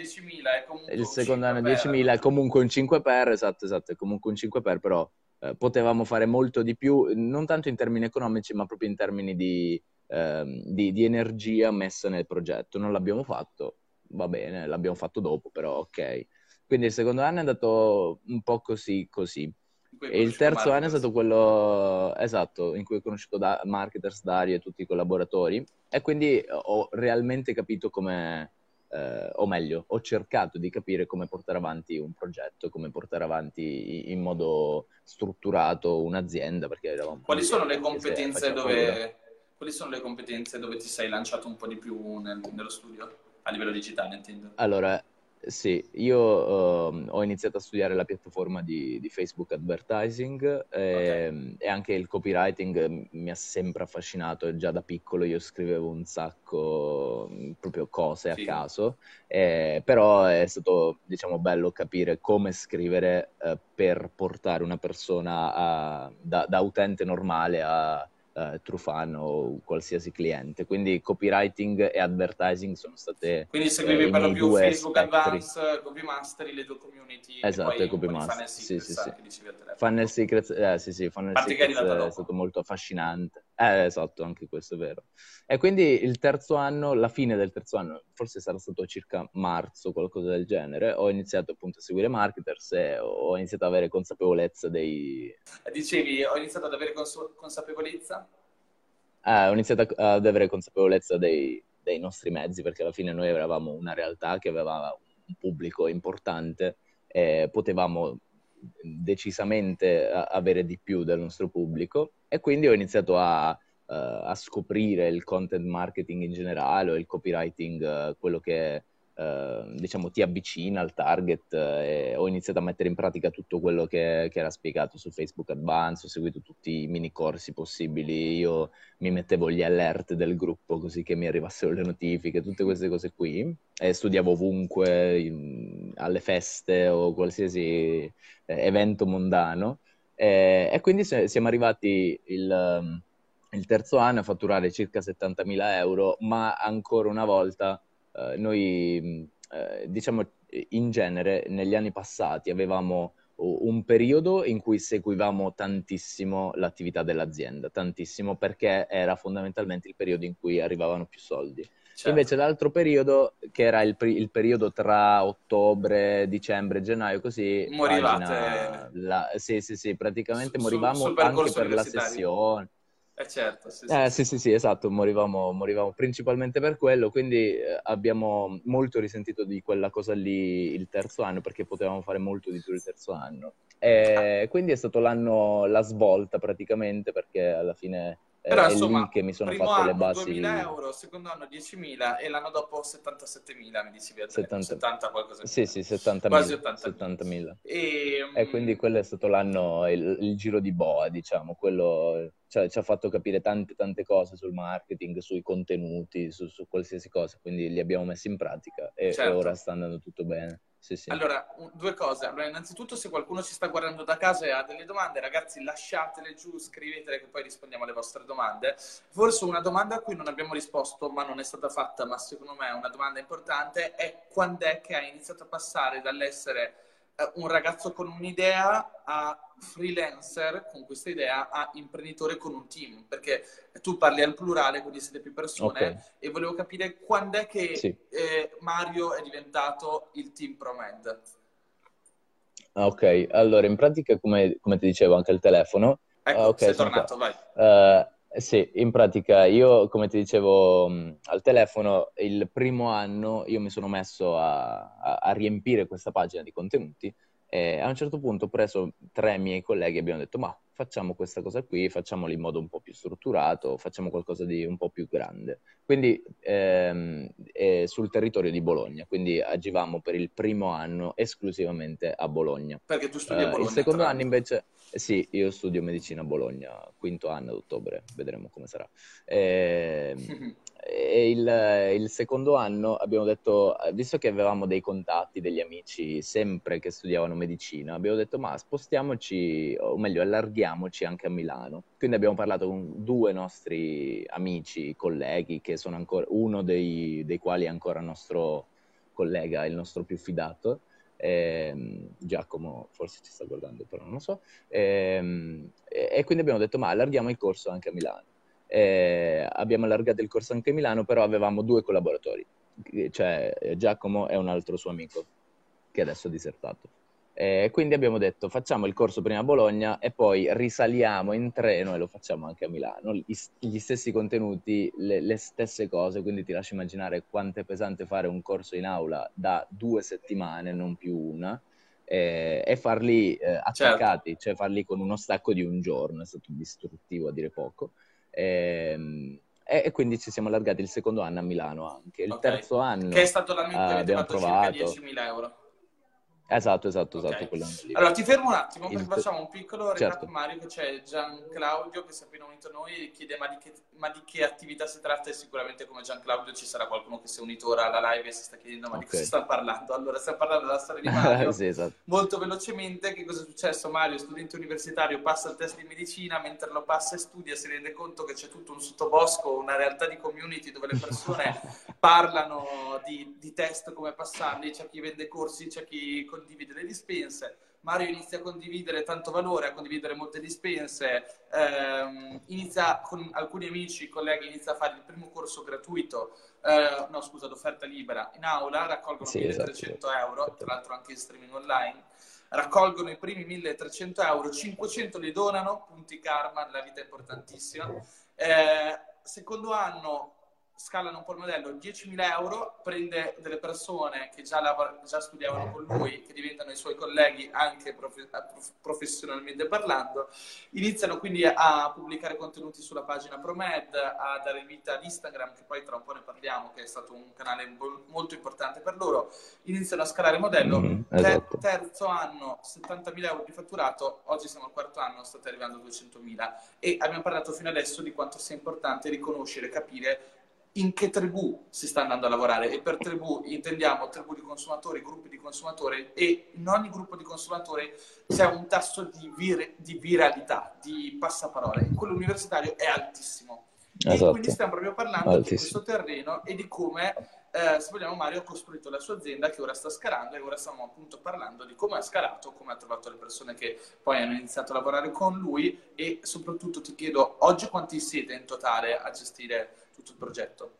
Speaker 2: Il secondo anno 10.000 è comunque un 5 per, esatto, esatto, è comunque un 5 per, però eh, potevamo fare molto di più, non tanto in termini economici, ma proprio in termini di, eh, di, di energia messa nel progetto. Non l'abbiamo fatto, va bene, l'abbiamo fatto dopo, però ok. Quindi il secondo anno è andato un po' così, così. E il terzo anno è stato quello esatto, in cui ho conosciuto da- marketers, Dario e tutti i collaboratori e quindi ho realmente capito come, eh, o meglio, ho cercato di capire come portare avanti un progetto, come portare avanti in modo strutturato un'azienda. Perché eravamo
Speaker 1: quali sono le competenze dove... Quali sono le competenze dove ti sei lanciato un po' di più nel, nello studio? A livello digitale, intendo.
Speaker 2: Allora, sì, io uh, ho iniziato a studiare la piattaforma di, di Facebook Advertising e, okay. e, anche il copywriting mi ha sempre affascinato, già da piccolo io scrivevo un sacco proprio cose a sì. caso, eh, però è stato diciamo bello capire come scrivere uh, per portare una persona a, da, da utente normale a uh, Trufano o qualsiasi cliente. Quindi copywriting e advertising sono state
Speaker 1: Quindi seguivi eh, per lo più Facebook. Advance, Copy Mastery, le due community
Speaker 2: esatto, e Copy Mastery. Sì, sì, sì. Funnel Secrets, eh, sì, sì, Funnel Secrets è stato molto affascinante. Eh, esatto, anche questo è vero. E quindi il terzo anno, la fine del terzo anno, forse sarà stato circa marzo, qualcosa del genere, ho iniziato appunto a seguire marketers e ho iniziato ad avere consapevolezza dei...
Speaker 1: Dicevi, ho iniziato ad avere cons- consapevolezza?
Speaker 2: Eh, ho iniziato ad avere consapevolezza dei, dei nostri mezzi, perché alla fine noi eravamo una realtà che aveva un pubblico importante e potevamo decisamente avere di più del nostro pubblico. E quindi ho iniziato a, uh, a scoprire il content marketing in generale o il copywriting, uh, quello che Uh, diciamo ti avvicina al target uh, e ho iniziato a mettere in pratica tutto quello che, che, era spiegato su Facebook Advance, ho seguito tutti i mini corsi possibili, io mi mettevo gli alert del gruppo così che mi arrivassero le notifiche, tutte queste cose qui e studiavo ovunque, in, alle feste o qualsiasi eh, evento mondano e, e quindi siamo arrivati il, il terzo anno a fatturare circa 70.000 euro, ma ancora una volta eh, noi, eh, diciamo, in genere negli anni passati avevamo un periodo in cui seguivamo tantissimo l'attività dell'azienda, tantissimo perché era fondamentalmente il periodo in cui arrivavano più soldi. Certo. Invece l'altro periodo, che era il, il, periodo tra ottobre, dicembre, gennaio, così...
Speaker 1: Morivate...
Speaker 2: La, sì, sì, sì, praticamente su, morivamo sul anche per la sessione.
Speaker 1: Eh certo,
Speaker 2: sì, sì, eh, sì, sì, sì, esatto, morivamo, morivamo principalmente per quello, quindi eh, abbiamo molto risentito di quella cosa lì il terzo anno, perché potevamo fare molto di più il terzo anno. E quindi è stato l'anno, la svolta praticamente, perché alla fine
Speaker 1: però, è insomma, lì che mi sono fatto le basi. 2.000 euro, secondo anno 10.000 e l'anno dopo 77.000, mi dicevi a 70, 70 qualcosa.
Speaker 2: Sì, sì, 70.000. Quasi 80.000. 70.000. E, e quindi quello è stato l'anno, il, il giro di boa, diciamo, quello cioè, ci ha fatto capire tante tante cose sul marketing, sui contenuti, su, su qualsiasi cosa, quindi li abbiamo messi in pratica e, certo. e ora sta andando tutto bene. Sì, sì.
Speaker 1: Allora, due cose. Allora, innanzitutto, se qualcuno ci sta guardando da casa e ha delle domande, ragazzi, lasciatele giù, scrivetele che poi rispondiamo alle vostre domande. Forse una domanda a cui non abbiamo risposto, ma non è stata fatta, ma secondo me è una domanda importante, è quando è che hai iniziato a passare dall'essere un ragazzo con un'idea a freelancer con questa idea a imprenditore con un team, perché tu parli al plurale, quindi siete più persone, okay. e volevo capire quando è che sì. eh, Mario è diventato il team ProMed.
Speaker 2: Ah, ok, allora in pratica come, come ti dicevo anche il telefono...
Speaker 1: Ecco, uh, okay, sei tornato, qua.
Speaker 2: vai. Uh, sì, in pratica io, come ti dicevo mh, al telefono, il primo anno io mi sono messo a, a, a riempire questa pagina di contenuti e a un certo punto ho preso tre miei colleghi e abbiamo detto, ma facciamo questa cosa qui, facciamolo in modo un po' più strutturato, facciamo qualcosa di un po' più grande. Quindi ehm, sul territorio di Bologna, quindi agivamo per il primo anno esclusivamente a Bologna.
Speaker 1: Perché tu studi a Bologna?
Speaker 2: Uh, il secondo anno invece, sì, io studio medicina a Bologna, quinto anno ad ottobre, vedremo come sarà. Eh, <laughs> E il, il, secondo anno abbiamo detto, visto che avevamo dei contatti, degli amici sempre che studiavano medicina, abbiamo detto ma spostiamoci, o meglio allarghiamoci anche a Milano. Quindi abbiamo parlato con due nostri amici, colleghi, che sono ancora, uno dei, dei quali è ancora nostro collega, il nostro più fidato, eh, Giacomo forse ci sta guardando, però non lo so, eh, e quindi abbiamo detto ma allarghiamo il corso anche a Milano. Eh, abbiamo allargato il corso anche a Milano, però avevamo due collaboratori, cioè Giacomo e un altro suo amico che adesso ha disertato. Eh, quindi abbiamo detto facciamo il corso prima a Bologna e poi risaliamo in treno e lo facciamo anche a Milano. Gli, stessi contenuti, le, le, stesse cose, quindi ti lascio immaginare quanto è pesante fare un corso in aula da due settimane, non più una, eh, e farli eh, attaccati, certo. cioè farli con uno stacco di un giorno, è stato distruttivo a dire poco. Ehm, e, e, quindi ci siamo allargati il secondo anno a Milano anche. Il okay. terzo anno.
Speaker 1: Che è stato l'anno in cui avete fatto provato... circa 10.000 euro.
Speaker 2: Esatto, esatto, esatto.
Speaker 1: Okay. Allora ti fermo un attimo perché facciamo un piccolo recap certo. Mario che c'è Gian Claudio che si è appena unito a noi e chiede ma di, che, ma di, che, attività si tratta e sicuramente come Gian Claudio ci sarà qualcuno che si è unito ora alla live e si sta chiedendo ma okay. di cosa sta parlando. Allora stiamo parlando della storia di <laughs> Mario sì, esatto. molto velocemente che cosa è successo Mario, studente universitario, passa il test di medicina, mentre lo passa e studia si rende conto che c'è tutto un sottobosco, una realtà di community dove le persone <laughs> parlano di, di test, come passarli, c'è chi vende corsi, c'è chi condivide le dispense. Mario inizia a condividere tanto valore, a condividere molte dispense, ehm, inizia con alcuni amici, colleghi, inizia a fare il primo corso gratuito, eh, no scusa, d'offerta libera in aula, raccolgono sì, 1300 esatto. euro, tra l'altro anche in streaming online, raccolgono i primi 1300 euro, 500 li donano, punti karma, la vita è importantissima. Eh, secondo anno scalano un po' il modello, 10.000 euro, prende delle persone che già, lav- già, studiavano con lui, che diventano i suoi colleghi anche prof- professionalmente parlando, iniziano quindi a pubblicare contenuti sulla pagina ProMed, a dare vita ad Instagram, che poi tra un po' ne parliamo, che è stato un canale bo- molto importante per loro, iniziano a scalare il modello, mm, esatto. terzo anno 70.000 euro di fatturato, oggi siamo al quarto anno, state arrivando a 200.000 e abbiamo parlato fino adesso di quanto sia importante riconoscere, capire in che tribù si sta andando a lavorare e per tribù intendiamo tribù di consumatori, gruppi di consumatori e in ogni gruppo di consumatori c'è un tasso di, vir- di viralità, di passaparole. Quello universitario è altissimo. Esatto. E quindi stiamo proprio parlando altissimo. di questo terreno e di come, eh, se vogliamo, Mario ha costruito la sua azienda che ora sta scalando e ora stiamo appunto parlando di come ha scalato, come ha trovato le persone che poi hanno iniziato a lavorare con lui e soprattutto ti chiedo, oggi quanti siete in totale a gestire tutto il progetto?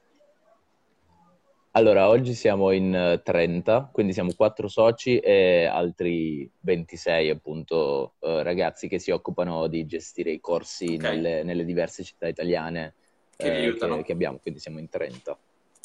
Speaker 2: Allora, oggi siamo in 30, eh, quindi siamo quattro soci e altri 26 appunto eh, ragazzi che si occupano di gestire i corsi okay. nelle, nelle, diverse città italiane che, eh, che, che, abbiamo, quindi siamo in 30.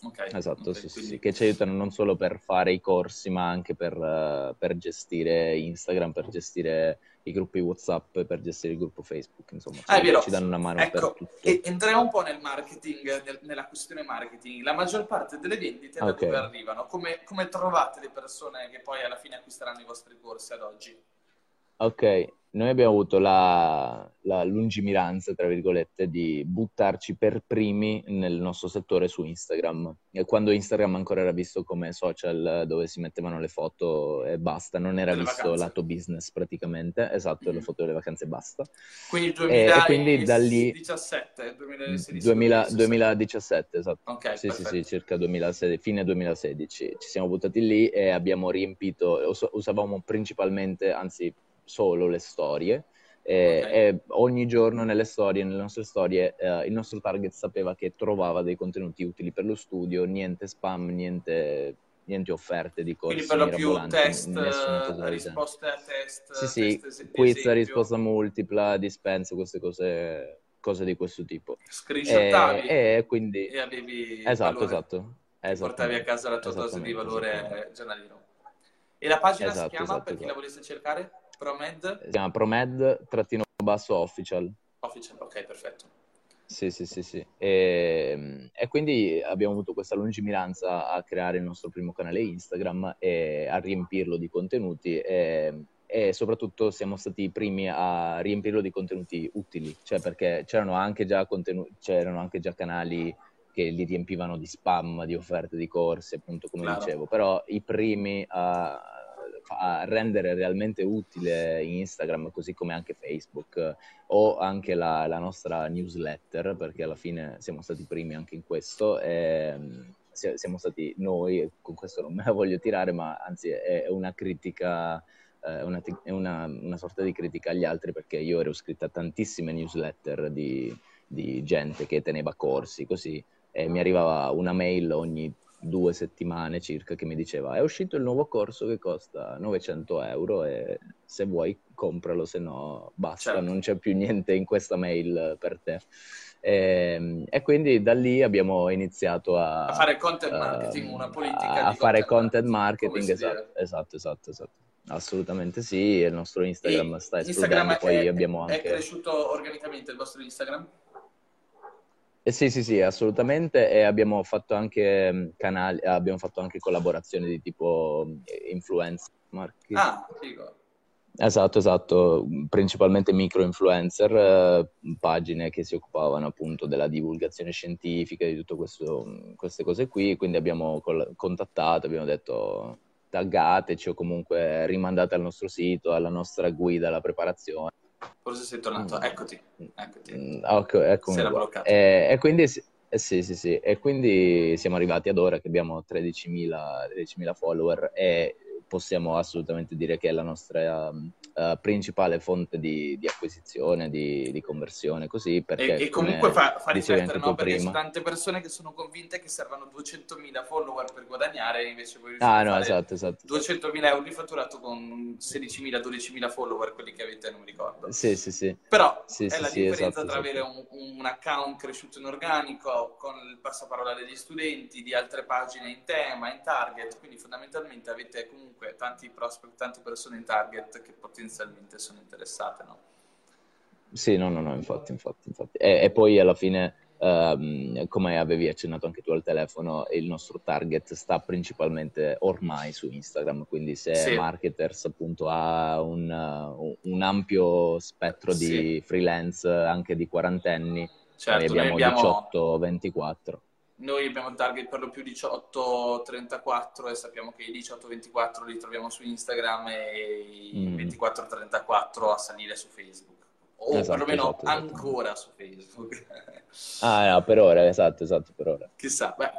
Speaker 2: Okay. Esatto, okay, sì, quindi... sì, che ci aiutano non solo per fare i corsi, ma anche per, uh, per gestire Instagram, per gestire i gruppi WhatsApp per gestire il gruppo Facebook, insomma,
Speaker 1: ah,
Speaker 2: cioè, ci danno una mano
Speaker 1: ecco. E entriamo un po' nel marketing, nel, nella questione marketing. La maggior parte delle vendite da okay. dove arrivano? Come, come trovate le persone che poi alla fine acquisteranno i vostri corsi ad oggi?
Speaker 2: Ok, noi abbiamo avuto la, la, lungimiranza, tra virgolette, di buttarci per primi nel nostro settore su Instagram. Quando Instagram ancora era visto come social dove si mettevano le foto e basta, non era visto vacanze. lato business praticamente. Esatto, mm-hmm. le foto delle vacanze e basta.
Speaker 1: Quindi 2017, e, quindi da lì... 2016,
Speaker 2: 2000, 2017, esatto. Okay, sì, perfetto. sì, sì, circa 2016, fine 2016. Ci siamo buttati lì e abbiamo riempito, usavamo principalmente, anzi solo le storie. E, okay. e, ogni giorno nelle storie, nelle nostre storie, eh, il nostro target sapeva che trovava dei contenuti utili per lo studio, niente spam, niente, niente offerte di corsi
Speaker 1: Quindi per lo più test, risposte a test,
Speaker 2: sì, sì, test quiz a risposta multipla, dispense, queste cose, cose di questo tipo.
Speaker 1: Screenshottavi
Speaker 2: e, e, quindi...
Speaker 1: e avevi
Speaker 2: esatto, valore.
Speaker 1: esatto. Portavi a casa la tua dose di valore giornaliero. E la pagina esatto, si chiama, esatto, per chi la esatto. volesse cercare? ProMed?
Speaker 2: Si chiama ProMed-Bologna. basso official.
Speaker 1: Official, ok, perfetto.
Speaker 2: Sì, sì, sì, sì. E, e, quindi abbiamo avuto questa lungimiranza a creare il nostro primo canale Instagram e a riempirlo di contenuti e, e soprattutto siamo stati i primi a riempirlo di contenuti utili, cioè perché c'erano anche già, contenuti, c'erano anche già canali che li riempivano di spam, di offerte di corsi, appunto come claro. dicevo, però i primi a, a, rendere realmente utile Instagram, così come anche Facebook o anche la, la, nostra newsletter, perché alla fine siamo stati primi anche in questo. E, siamo stati noi, con questo non me la voglio tirare, ma anzi è una critica è una, una, una, sorta di critica agli altri perché io ero iscritto a tantissime newsletter di, di, gente che teneva corsi così e mi arrivava una mail ogni due settimane circa che mi diceva è uscito il nuovo corso che costa 900 euro e se vuoi compralo se no basta certo. non c'è più niente in questa mail per te e, ehm, e quindi da lì abbiamo iniziato a,
Speaker 1: a fare content marketing uh, una politica
Speaker 2: a, fare content marketing esatto, esatto, esatto, esatto, assolutamente sì il nostro Instagram e sta esplodendo poi
Speaker 1: è,
Speaker 2: abbiamo
Speaker 1: anche... è cresciuto organicamente il vostro Instagram?
Speaker 2: Eh sì, sì, sì, assolutamente. E abbiamo fatto anche mm, canali, abbiamo fatto anche collaborazioni di tipo mm, influencer marketing.
Speaker 1: Ah, figo.
Speaker 2: Esatto, esatto, principalmente micro influencer, eh, pagine che si occupavano appunto della divulgazione scientifica, di tutte mm, queste cose qui, quindi abbiamo col- contattato, abbiamo detto taggateci o comunque rimandate al nostro sito, alla nostra guida alla preparazione
Speaker 1: Forse sei tornato, mm. eccoti. eccoti.
Speaker 2: Mm, ecco, eccomi si era bloccato. E, e quindi, eh, sì, sì, sì, e quindi siamo arrivati ad ora che abbiamo 13.000, 13.000 follower e possiamo assolutamente dire che è la nostra uh, principale fonte di, di acquisizione, di, di, conversione, così perché...
Speaker 1: E, e comunque fa, fa riflettere, no? Perché sono tante persone che sono convinte che servano 200.000 follower per guadagnare, invece voi
Speaker 2: ah, no, esatto, esatto.
Speaker 1: 200.000 euro di fatturato con 16.000, 12.000 follower, quelli che avete, non mi ricordo.
Speaker 2: Sì, sì, sì.
Speaker 1: Però
Speaker 2: sì,
Speaker 1: è
Speaker 2: sì,
Speaker 1: la
Speaker 2: sì,
Speaker 1: differenza
Speaker 2: esatto,
Speaker 1: tra
Speaker 2: esatto.
Speaker 1: avere un, un account cresciuto in organico con il passaparola degli studenti, di altre pagine in tema, in target, quindi fondamentalmente avete comunque tanti prospect, tante persone in target che potenzialmente sono interessate, no?
Speaker 2: Sì, no, no, no, infatti, infatti, infatti. E, e poi alla fine, um, come avevi accennato anche tu al telefono, il nostro target sta principalmente ormai su Instagram, quindi se sì. Marketers appunto ha un, un ampio spettro sì. di freelance anche di quarantenni, certo, noi abbiamo, abbiamo... 18-24
Speaker 1: noi abbiamo un target per lo più 18-34 e sappiamo che i 18-24 li troviamo su Instagram e i mm. 24-34 a salire su Facebook. O esatto, perlomeno esatto, esatto. ancora su Facebook. <laughs>
Speaker 2: ah, no, per ora, esatto, esatto, per ora.
Speaker 1: Chissà, beh,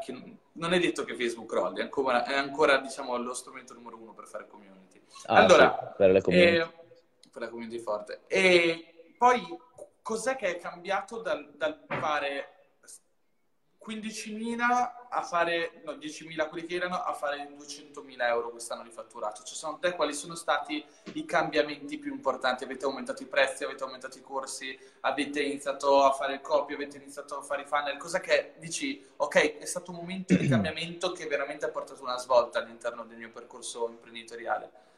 Speaker 1: non è detto che Facebook crolli, è ancora, è ancora diciamo, lo strumento numero uno per fare community.
Speaker 2: Ah, allora, sì, per le community.
Speaker 1: Eh, per la community forte. E poi, cos'è che è cambiato dal, dal fare 15.000 a fare, no 10.000 quelli che erano, a fare 200.000 euro quest'anno di fatturato. Cioè, secondo te quali sono stati i cambiamenti più importanti? Avete aumentato i prezzi, avete aumentato i corsi, avete iniziato a fare il copy, avete iniziato a fare i funnel? Cosa che dici, ok, è stato un momento di cambiamento che veramente ha portato una svolta all'interno del mio percorso imprenditoriale?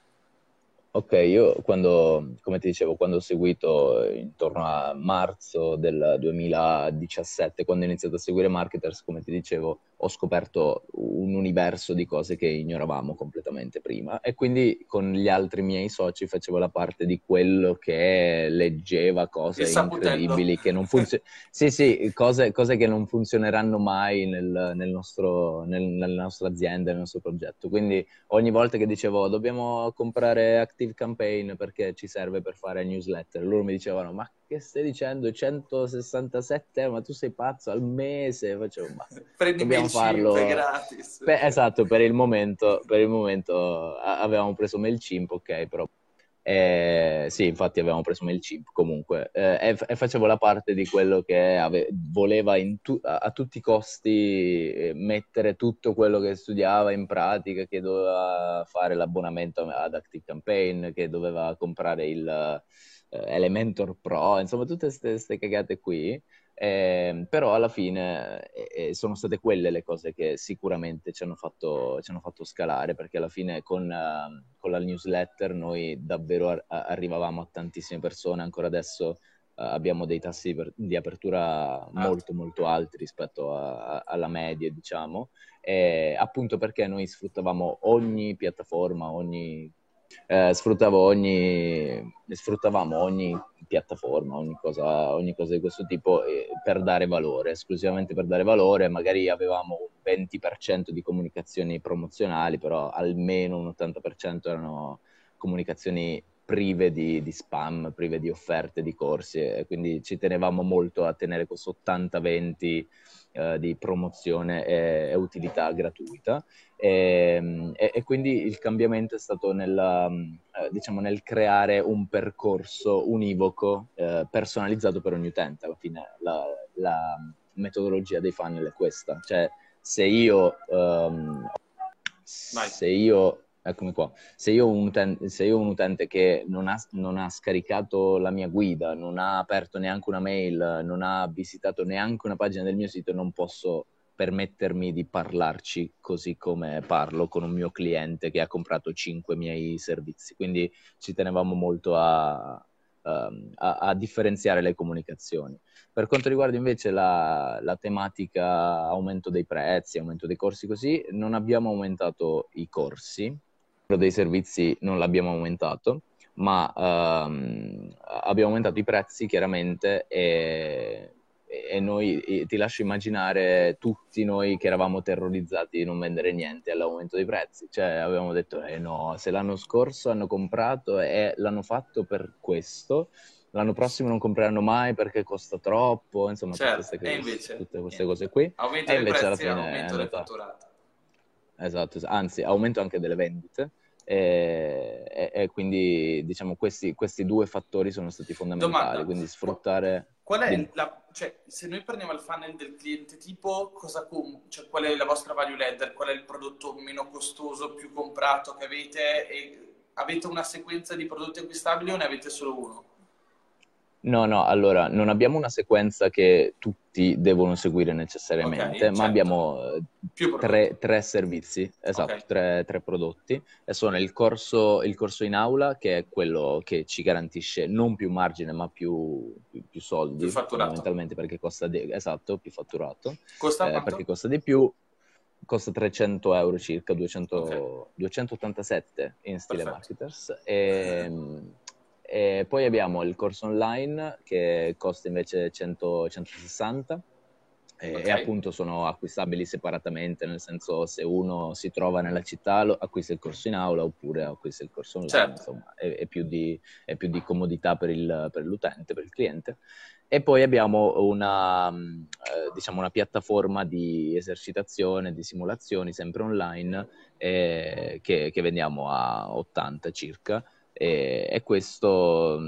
Speaker 2: Ok, io quando, come ti dicevo, quando ho seguito intorno a marzo del 2017, quando ho iniziato a seguire Marketers, come ti dicevo, ho scoperto un universo di cose che ignoravamo completamente prima e quindi con gli altri miei soci facevo la parte di quello che leggeva cose incredibili che non funzionano. <laughs> sì, sì, cose, cose, che non funzioneranno mai nel, nel nostro, nel, nella nostra azienda, nel nostro progetto. Quindi ogni volta che dicevo dobbiamo comprare Active Campaign perché ci serve per fare newsletter, loro mi dicevano ma che stai dicendo? 167 euro, ma tu sei pazzo al mese, facevo ma <laughs>
Speaker 1: Prendi dobbiamo farlo gratis.
Speaker 2: Beh, esatto, per il momento, per il momento avevamo preso MailChimp, ok, però eh, sì, infatti avevamo preso MailChimp comunque eh, e, e, facevo la parte di quello che ave- voleva tu- a-, a, tutti i costi eh, mettere tutto quello che studiava in pratica, che doveva fare l'abbonamento ad Active Campaign, che doveva comprare il Elementor Pro, insomma tutte queste cagate qui. Eh, però alla fine eh, sono state quelle le cose che sicuramente ci hanno fatto, ci hanno fatto scalare, perché alla fine con, uh, con la newsletter noi davvero ar- arrivavamo a tantissime persone, ancora adesso uh, abbiamo dei tassi di, per- di apertura molto molto alti rispetto a- a- alla media, diciamo, e appunto perché noi sfruttavamo ogni piattaforma, ogni eh, sfruttavo ogni, sfruttavamo ogni piattaforma, ogni cosa, ogni cosa di questo tipo eh, per dare valore, esclusivamente per dare valore. Magari avevamo un 20% di comunicazioni promozionali, però almeno un 80% erano comunicazioni prive di, di, spam, prive di offerte, di corsi, e quindi ci tenevamo molto a tenere questo 80-20 eh, di promozione e, e utilità gratuita. E, e, e, quindi il cambiamento è stato nel, eh, diciamo, nel creare un percorso univoco eh, personalizzato per ogni utente. Alla fine la, la, metodologia dei funnel è questa. Cioè, se io, um, se io Eccomi qua. Se io ho un un utente che non ha, non ha, scaricato la mia guida, non ha aperto neanche una mail, non ha visitato neanche una pagina del mio sito, non posso permettermi di parlarci così come parlo con un mio cliente che ha comprato 5 miei servizi. Quindi ci tenevamo molto a, um, a, a differenziare le comunicazioni. Per quanto riguarda invece la, la, tematica aumento dei prezzi, aumento dei corsi così, non abbiamo aumentato i corsi, dei servizi non l'abbiamo aumentato, ma ehm, abbiamo aumentato i prezzi chiaramente e, e noi e ti lascio immaginare tutti noi che eravamo terrorizzati di non vendere niente all'aumento dei prezzi, cioè avevamo detto eh no, se l'anno scorso hanno comprato e l'hanno fatto per questo, l'anno prossimo non compreranno mai perché costa troppo, insomma
Speaker 1: certo.
Speaker 2: tutte, queste
Speaker 1: cose, invece,
Speaker 2: tutte queste cose qui.
Speaker 1: Aumento dei prezzi, aumento del fatturato.
Speaker 2: Esatto, anzi aumento anche delle vendite e, e, e quindi diciamo questi, questi, due fattori sono stati fondamentali, Domanda. quindi sfruttare...
Speaker 1: Qual è la, cioè, se noi prendiamo il funnel del cliente tipo, cosa com- cioè, qual è la vostra value ladder? Qual è il prodotto meno costoso, più comprato che avete? E avete una sequenza di prodotti acquistabili o ne avete solo uno?
Speaker 2: No, no, allora non abbiamo una sequenza che tutti devono seguire necessariamente, okay, ma certo. abbiamo eh, tre, tre, servizi, esatto, okay. tre, tre, prodotti, e sono il corso, il corso, in aula, che è quello che ci garantisce non più margine, ma più, più, più soldi, più fondamentalmente perché costa di, esatto, più fatturato,
Speaker 1: costa
Speaker 2: eh, perché costa di più, costa 300 euro circa, 200, okay. 287 in stile Perfetto. marketers, e... E poi abbiamo il corso online che costa invece 100, 160 okay. e appunto sono acquistabili separatamente, nel senso se uno si trova nella città acquista il corso in aula oppure acquista il corso online, certo. insomma è, è, più di, è, più di, comodità per, il, per l'utente, per il cliente. E poi abbiamo una, eh, diciamo una piattaforma di esercitazione, di simulazioni, sempre online, eh, che, che vendiamo a 80 circa, e, e, questo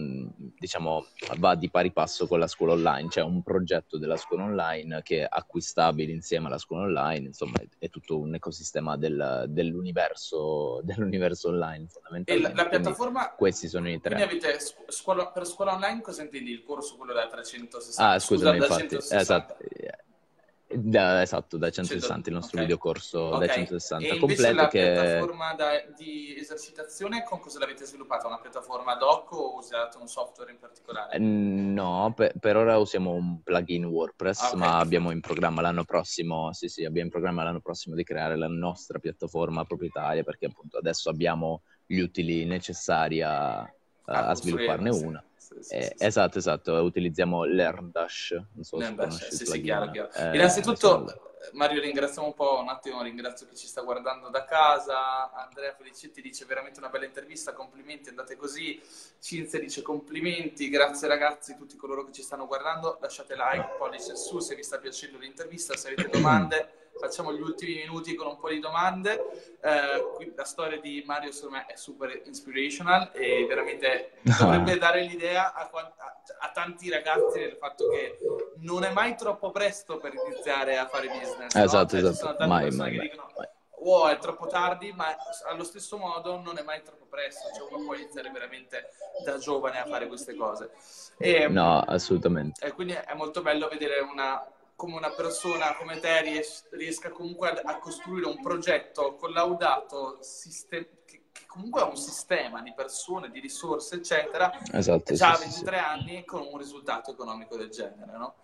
Speaker 2: diciamo va di pari passo con la scuola online, c'è un progetto della scuola online che è acquistabile insieme alla scuola online, insomma è, è tutto un ecosistema del, dell'universo, <laughs> dell'universo, online fondamentalmente.
Speaker 1: E la, la piattaforma,
Speaker 2: quindi questi sono i tre.
Speaker 1: Avete scuola, per scuola online cosa intendi? Il corso quello da 360?
Speaker 2: Ah scusami Scusa, infatti, 160. esatto da, esatto, da 160, il nostro okay. videocorso okay. da 160
Speaker 1: e
Speaker 2: completo.
Speaker 1: la
Speaker 2: che...
Speaker 1: piattaforma da, di esercitazione con cosa l'avete sviluppata? Una piattaforma doc o usate un software in particolare?
Speaker 2: No, per, per ora usiamo un plugin WordPress, ah, okay. ma abbiamo in programma l'anno prossimo, sì sì, abbiamo in programma l'anno prossimo di creare la nostra piattaforma proprietaria perché appunto adesso abbiamo gli utili necessari a, a, a svilupparne una. Sì, eh, sì, esatto, esatto, utilizziamo LearnDash. Non so
Speaker 1: LearnDash, se sì, sì, chiaro, chiaro. Eh, Innanzitutto, Mario, ringraziamo un po', un attimo, ringrazio chi ci sta guardando da casa. Andrea Felicetti dice veramente una bella intervista, complimenti, andate così. Cinzia dice complimenti, grazie ragazzi, tutti coloro che ci stanno guardando. Lasciate like, pollice su se vi sta piacendo l'intervista, se avete <clears throat> domande facciamo gli ultimi minuti con un po' di domande. Eh, la storia di Mario secondo me è super inspirational e veramente <laughs> dovrebbe dare l'idea a, a, a, tanti ragazzi del fatto che non è mai troppo presto per iniziare a fare business.
Speaker 2: Esatto, no? cioè, esatto.
Speaker 1: Ci sono tante mai, persone mai, che mai. dicono o è troppo tardi, ma allo stesso modo non è mai troppo presto, cioè uno può iniziare veramente da giovane a fare queste cose.
Speaker 2: E, no, assolutamente.
Speaker 1: E quindi è molto bello vedere una, come una persona come te ries- riesca comunque a, a, costruire un progetto collaudato sistem- che, che, comunque ha un sistema di persone, di risorse, eccetera,
Speaker 2: esatto,
Speaker 1: già a
Speaker 2: sì,
Speaker 1: 23 sì. anni con un risultato economico del genere, no?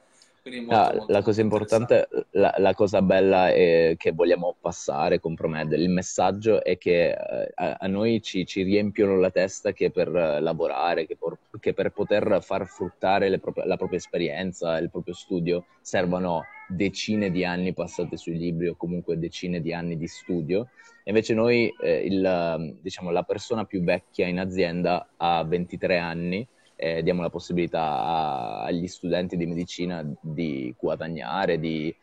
Speaker 2: Molto, ah, molto, la cosa importante, la, la, cosa bella che vogliamo passare con Promed, il messaggio è che eh, a, a, noi ci, ci, riempiono la testa che per lavorare, che, por, che per poter far fruttare proprie, la propria esperienza, il proprio studio, servano decine di anni passate sui libri o comunque decine di anni di studio. Invece noi, eh, il, diciamo, la persona più vecchia in azienda ha 23 anni eh, diamo la possibilità a, agli studenti di medicina di guadagnare, di...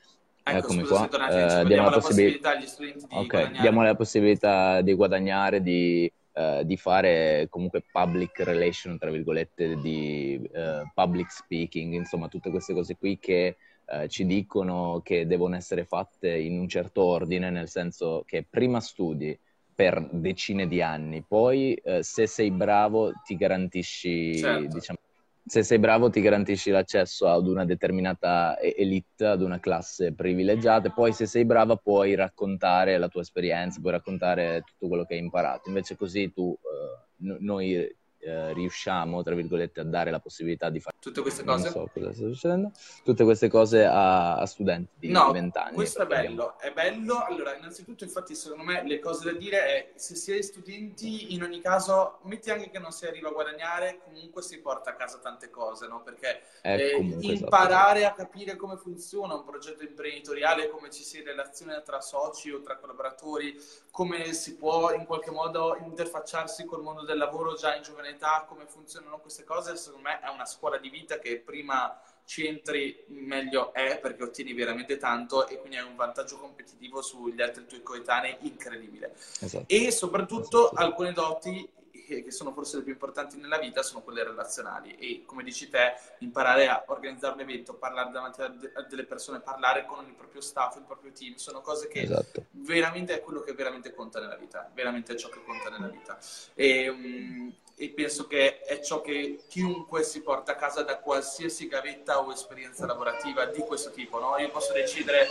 Speaker 1: Ecco, scusa, qua, eh, diamo, la possibilità agli studenti di okay, guadagnare.
Speaker 2: Diamo la possibilità di guadagnare, di, uh, di fare comunque public relation, tra virgolette, di uh, public speaking, insomma tutte queste cose qui che uh, ci dicono che devono essere fatte in un certo ordine, nel senso che prima studi, per decine di anni. Poi, eh, se sei bravo, ti garantisci, certo. diciamo, se sei bravo, ti garantisci l'accesso ad una determinata elite, ad una classe privilegiata. Poi, se sei brava, puoi raccontare la tua esperienza, puoi raccontare tutto quello che hai imparato. Invece, così tu, eh, noi eh, riusciamo, tra virgolette, a dare la possibilità di fare
Speaker 1: tutte queste cose.
Speaker 2: So. Tutte queste cose a, a studenti di
Speaker 1: no,
Speaker 2: 20 anni.
Speaker 1: Questo è bello. Abbiamo... È bello. Allora, innanzitutto, infatti, secondo me le cose da dire è se si è studenti, in ogni caso, metti anche che non si arriva a guadagnare, comunque si porta a casa tante cose, no? Perché eh, comunque, esatto, imparare esatto. a capire come funziona un progetto imprenditoriale, come ci si relaziona tra soci o tra collaboratori, come si può in qualche modo interfacciarsi col mondo del lavoro già in giovane età, come funzionano queste cose, secondo me è una scuola di vita che prima ci entri meglio è perché ottieni veramente tanto e quindi hai un vantaggio competitivo sugli altri tuoi coetanei incredibile. Esatto. E soprattutto esatto. alcune doti che sono forse le più importanti nella vita sono quelle relazionali e come dici te imparare a organizzare un evento, parlare davanti a, delle persone, parlare con il proprio staff, il proprio team, sono cose che esatto. veramente è quello che veramente conta nella vita, veramente è ciò che conta nella vita. E, um, e penso che è ciò che chiunque si porta a casa da qualsiasi gavetta o esperienza lavorativa di questo tipo. No? Io posso decidere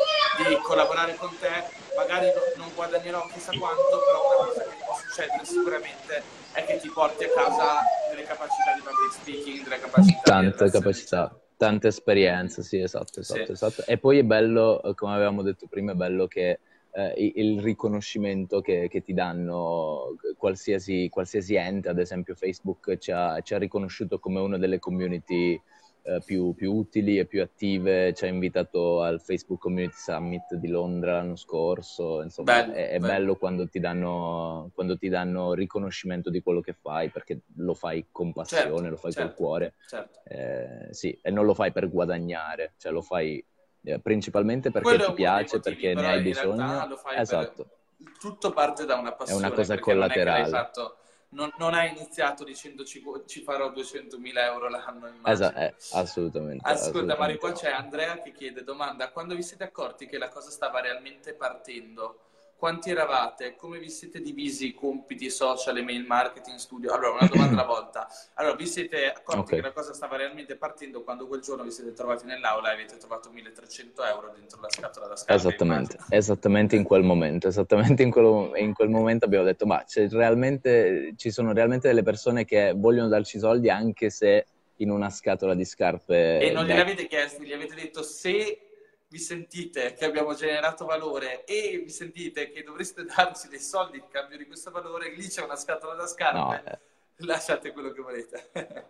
Speaker 1: di collaborare con te, magari non guadagnerò chissà quanto, però una cosa che succedere sicuramente è che ti porti a casa delle capacità di public speaking, delle capacità
Speaker 2: Tante capacità. Tante esperienze, sì, esatto, esatto, sì. esatto. E poi è bello, come avevamo detto prima, è bello che eh, il riconoscimento che, che, ti danno qualsiasi, qualsiasi ente, ad esempio Facebook ci ha, ci ha riconosciuto come una delle community eh, più, più, utili e più attive, ci ha invitato al Facebook Community Summit di Londra l'anno scorso, insomma bello, è, è bello. bello, quando, ti danno, quando ti danno riconoscimento di quello che fai perché lo fai con passione, certo, lo fai certo, col cuore, certo. eh, sì, e non lo fai per guadagnare, cioè lo fai eh, principalmente perché Quello ti piace, motivi, perché ne hai bisogno. esatto.
Speaker 1: Per... Tutto parte da una passione.
Speaker 2: È una cosa collaterale.
Speaker 1: Fatto... non, non, hai iniziato dicendo ci, ci farò 200.000 euro l'anno, immagino.
Speaker 2: Esatto, eh, assolutamente.
Speaker 1: Ascolta,
Speaker 2: assolutamente.
Speaker 1: Mario, qua c'è Andrea che chiede, domanda, quando vi siete accorti che la cosa stava realmente partendo? Quanti eravate, come vi siete divisi i compiti social, email marketing, studio? Allora, una domanda alla volta. Allora, vi siete accorti okay. che la cosa stava realmente partendo quando quel giorno vi siete trovati nell'aula e avete trovato 1300 euro dentro la scatola da scarpe?
Speaker 2: Esattamente, esattamente in quel momento, esattamente in quel, in quel momento abbiamo detto, ma ci sono realmente delle persone che vogliono darci soldi anche se in una scatola di scarpe.
Speaker 1: E non gliel'avete chiesto, gli avete detto se vi sentite che abbiamo generato valore e vi sentite che dovreste darci dei soldi in cambio di questo valore, lì c'è una scatola da scarpe, no, eh. lasciate quello che volete. <laughs>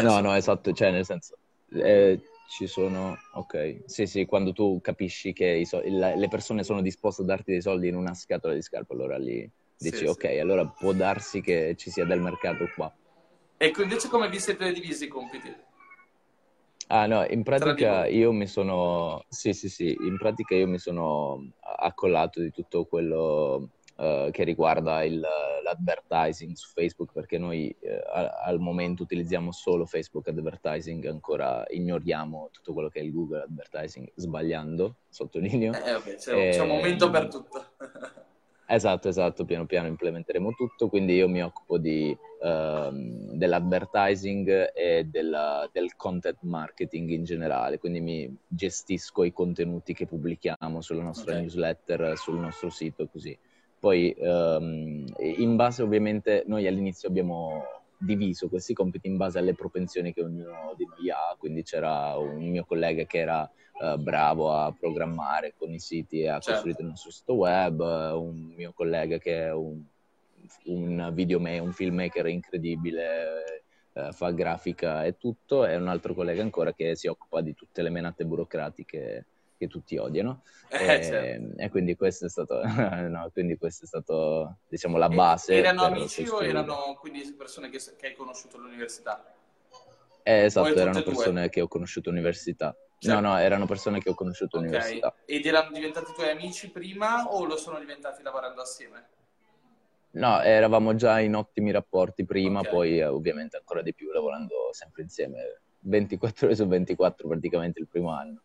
Speaker 2: no, no, esatto, cioè nel senso, eh, ci sono, ok, sì, sì, quando tu capisci che so- le persone sono disposte a darti dei soldi in una scatola di scarpe, allora lì dici, sì, ok, sì. allora può darsi che ci sia del mercato qua.
Speaker 1: Ecco, invece come vi siete divisi i compiti?
Speaker 2: Ah no, in pratica io mi sono, sì sì sì, in pratica io mi sono accollato di tutto quello, uh, che riguarda il, l'advertising su Facebook, perché noi uh, al momento utilizziamo solo Facebook Advertising, ancora ignoriamo tutto quello che è il Google Advertising, sbagliando, sottolineo.
Speaker 1: Eh, okay, c'è, e... c'è un momento per tutto. <laughs>
Speaker 2: Esatto, esatto, piano piano implementeremo tutto, quindi io mi occupo di, uh, dell'advertising e della, del content marketing in generale, quindi mi gestisco i contenuti che pubblichiamo sulla nostra okay. newsletter, sul nostro sito, così. Poi um, in base ovviamente noi all'inizio abbiamo diviso questi compiti in base alle propensioni che ognuno di noi ha, quindi c'era un mio collega che era uh, bravo a programmare con i siti e ha certo. costruito il nostro sito web, un mio collega che è un, un videomaker, un filmmaker incredibile, uh, fa grafica e tutto, e un altro collega ancora che si occupa di tutte le menate burocratiche che tutti odiano. Eh, e, certo. e, quindi questo è stato, <laughs> no, quindi questo è stato diciamo, la base.
Speaker 1: E erano amici o erano quindi persone che, che hai conosciuto all'università?
Speaker 2: Eh, esatto, erano persone due? che ho conosciuto all'università. Certo. No, no, erano persone che ho conosciuto okay. all'università.
Speaker 1: Ed erano diventati tuoi amici prima o lo sono diventati lavorando assieme?
Speaker 2: No, eravamo già in ottimi rapporti prima, okay. poi eh, ovviamente ancora di più lavorando sempre insieme, 24 ore su 24 praticamente il primo anno.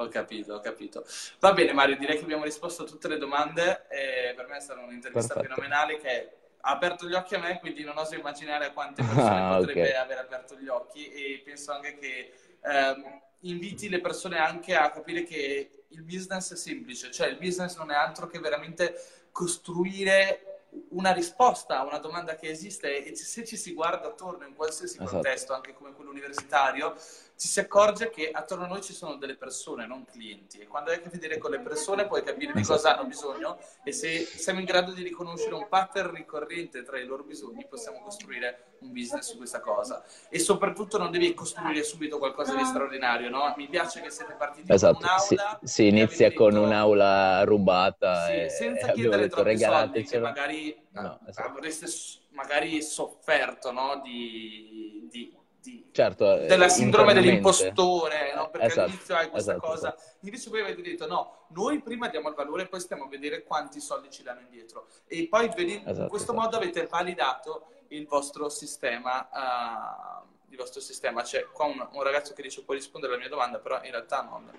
Speaker 1: Ho capito, ho capito. Va bene Mario, direi che abbiamo risposto a tutte le domande e per me è stata un'intervista Perfetto. fenomenale che ha aperto gli occhi a me, quindi non oso immaginare a quante <laughs> persone ah, potrebbe okay. aver aperto gli occhi e penso anche che ehm, inviti le persone anche a capire che il business è semplice, cioè il business non è altro che veramente costruire una risposta a una domanda che esiste e se ci si guarda attorno in qualsiasi esatto. contesto, anche come quello universitario, ci si accorge che attorno a noi ci sono delle persone, non clienti. E quando hai a che vedere con le persone puoi capire di cosa hanno bisogno e se siamo in grado di riconoscere un pattern ricorrente tra i loro bisogni possiamo costruire un business su questa cosa. E soprattutto non devi costruire subito qualcosa di straordinario, no? Mi piace che siete partiti
Speaker 2: esatto.
Speaker 1: con un'aula.
Speaker 2: Si, si inizia detto, con un'aula rubata
Speaker 1: sì, e senza chiedere detto, troppi soldi che magari no, esatto. avreste magari sofferto no? di, di di,
Speaker 2: certo,
Speaker 1: eh, della sindrome dell'impostore, no? perché esatto, all'inizio hai questa esatto, cosa. Esatto. Invece voi avete detto no, noi prima diamo il valore e poi stiamo a vedere quanti soldi ci danno indietro. E poi in esatto, questo modo avete validato il vostro sistema. Uh, il vostro sistema. C'è qua un, un, ragazzo che dice puoi rispondere alla mia domanda, però in realtà non.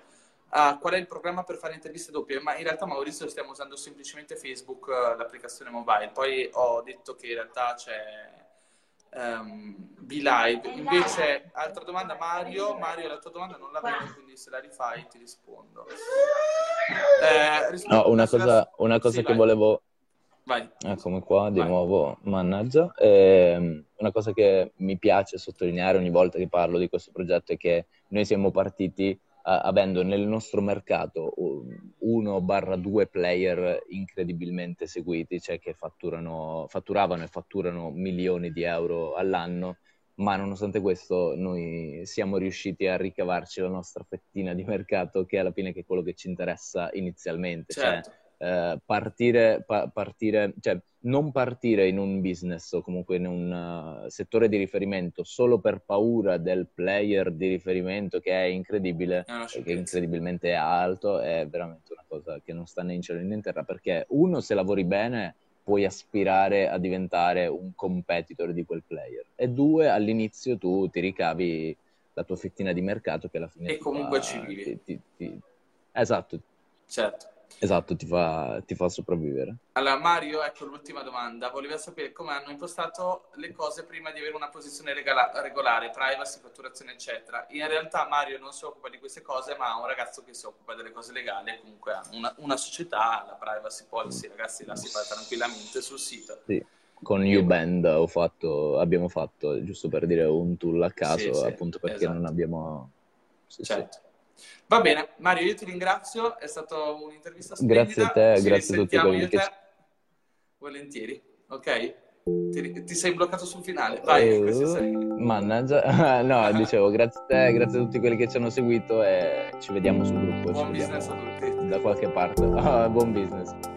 Speaker 1: Uh, qual è il programma per fare interviste doppie? Ma in realtà Maurizio stiamo usando semplicemente Facebook, uh, l'applicazione mobile. Poi ho detto che in realtà c'è um, Live. Invece, altra domanda, Mario. Mario, la tua domanda non la vedo, quindi se la rifai ti rispondo.
Speaker 2: Eh, no, una cosa, una cosa sì, che vai. volevo...
Speaker 1: Vai.
Speaker 2: Eccomi qua di vai. nuovo, mannaggia. Eh, una cosa che mi piace sottolineare ogni volta che parlo di questo progetto è che noi siamo partiti avendo nel nostro mercato uno barra due player incredibilmente seguiti, cioè che fatturano, fatturavano e fatturano milioni di euro all'anno, ma nonostante questo noi siamo riusciti a ricavarci la nostra fettina di mercato, che alla fine è quello che ci interessa inizialmente. Cioè, certo. Cioè, eh, partire, pa- partire, cioè non partire in un business o comunque in un uh, settore di riferimento solo per paura del player di riferimento che è incredibile, no, che è incredibilmente alto, è veramente una cosa che non sta né in cielo né in terra, perché uno, se lavori bene, puoi aspirare a diventare un competitor di quel player, e due, all'inizio tu ti ricavi la tua fettina di mercato che alla fine...
Speaker 1: E comunque ci vivi.
Speaker 2: Ti, ti, ti... Esatto.
Speaker 1: Certo.
Speaker 2: Esatto, ti fa, ti fa, sopravvivere.
Speaker 1: Allora, Mario, ecco l'ultima domanda. Voleva sapere come hanno impostato le cose prima di avere una posizione regala- regolare, privacy, fatturazione, eccetera. In realtà Mario non si occupa di queste cose, ma ha un ragazzo che si occupa delle cose legali, comunque ha una, una società, la privacy policy, ragazzi, la si fa tranquillamente sul sito.
Speaker 2: Sì. Con Uband fatto, abbiamo fatto, giusto per dire, un tool a caso, sì, appunto perché esatto. non abbiamo...
Speaker 1: Sì, certo. Va bene, Mario, io ti ringrazio, è stata un'intervista splendida.
Speaker 2: Grazie a te, Ci grazie a tutti quelli che...
Speaker 1: Volentieri, ok? Ti, ti, sei bloccato sul finale, vai. Uh,
Speaker 2: mannaggia, <laughs> no, dicevo grazie a te, grazie a tutti quelli che ci hanno seguito e ci vediamo sul gruppo.
Speaker 1: Buon business a tutti.
Speaker 2: Da qualche parte. <laughs> Buon business.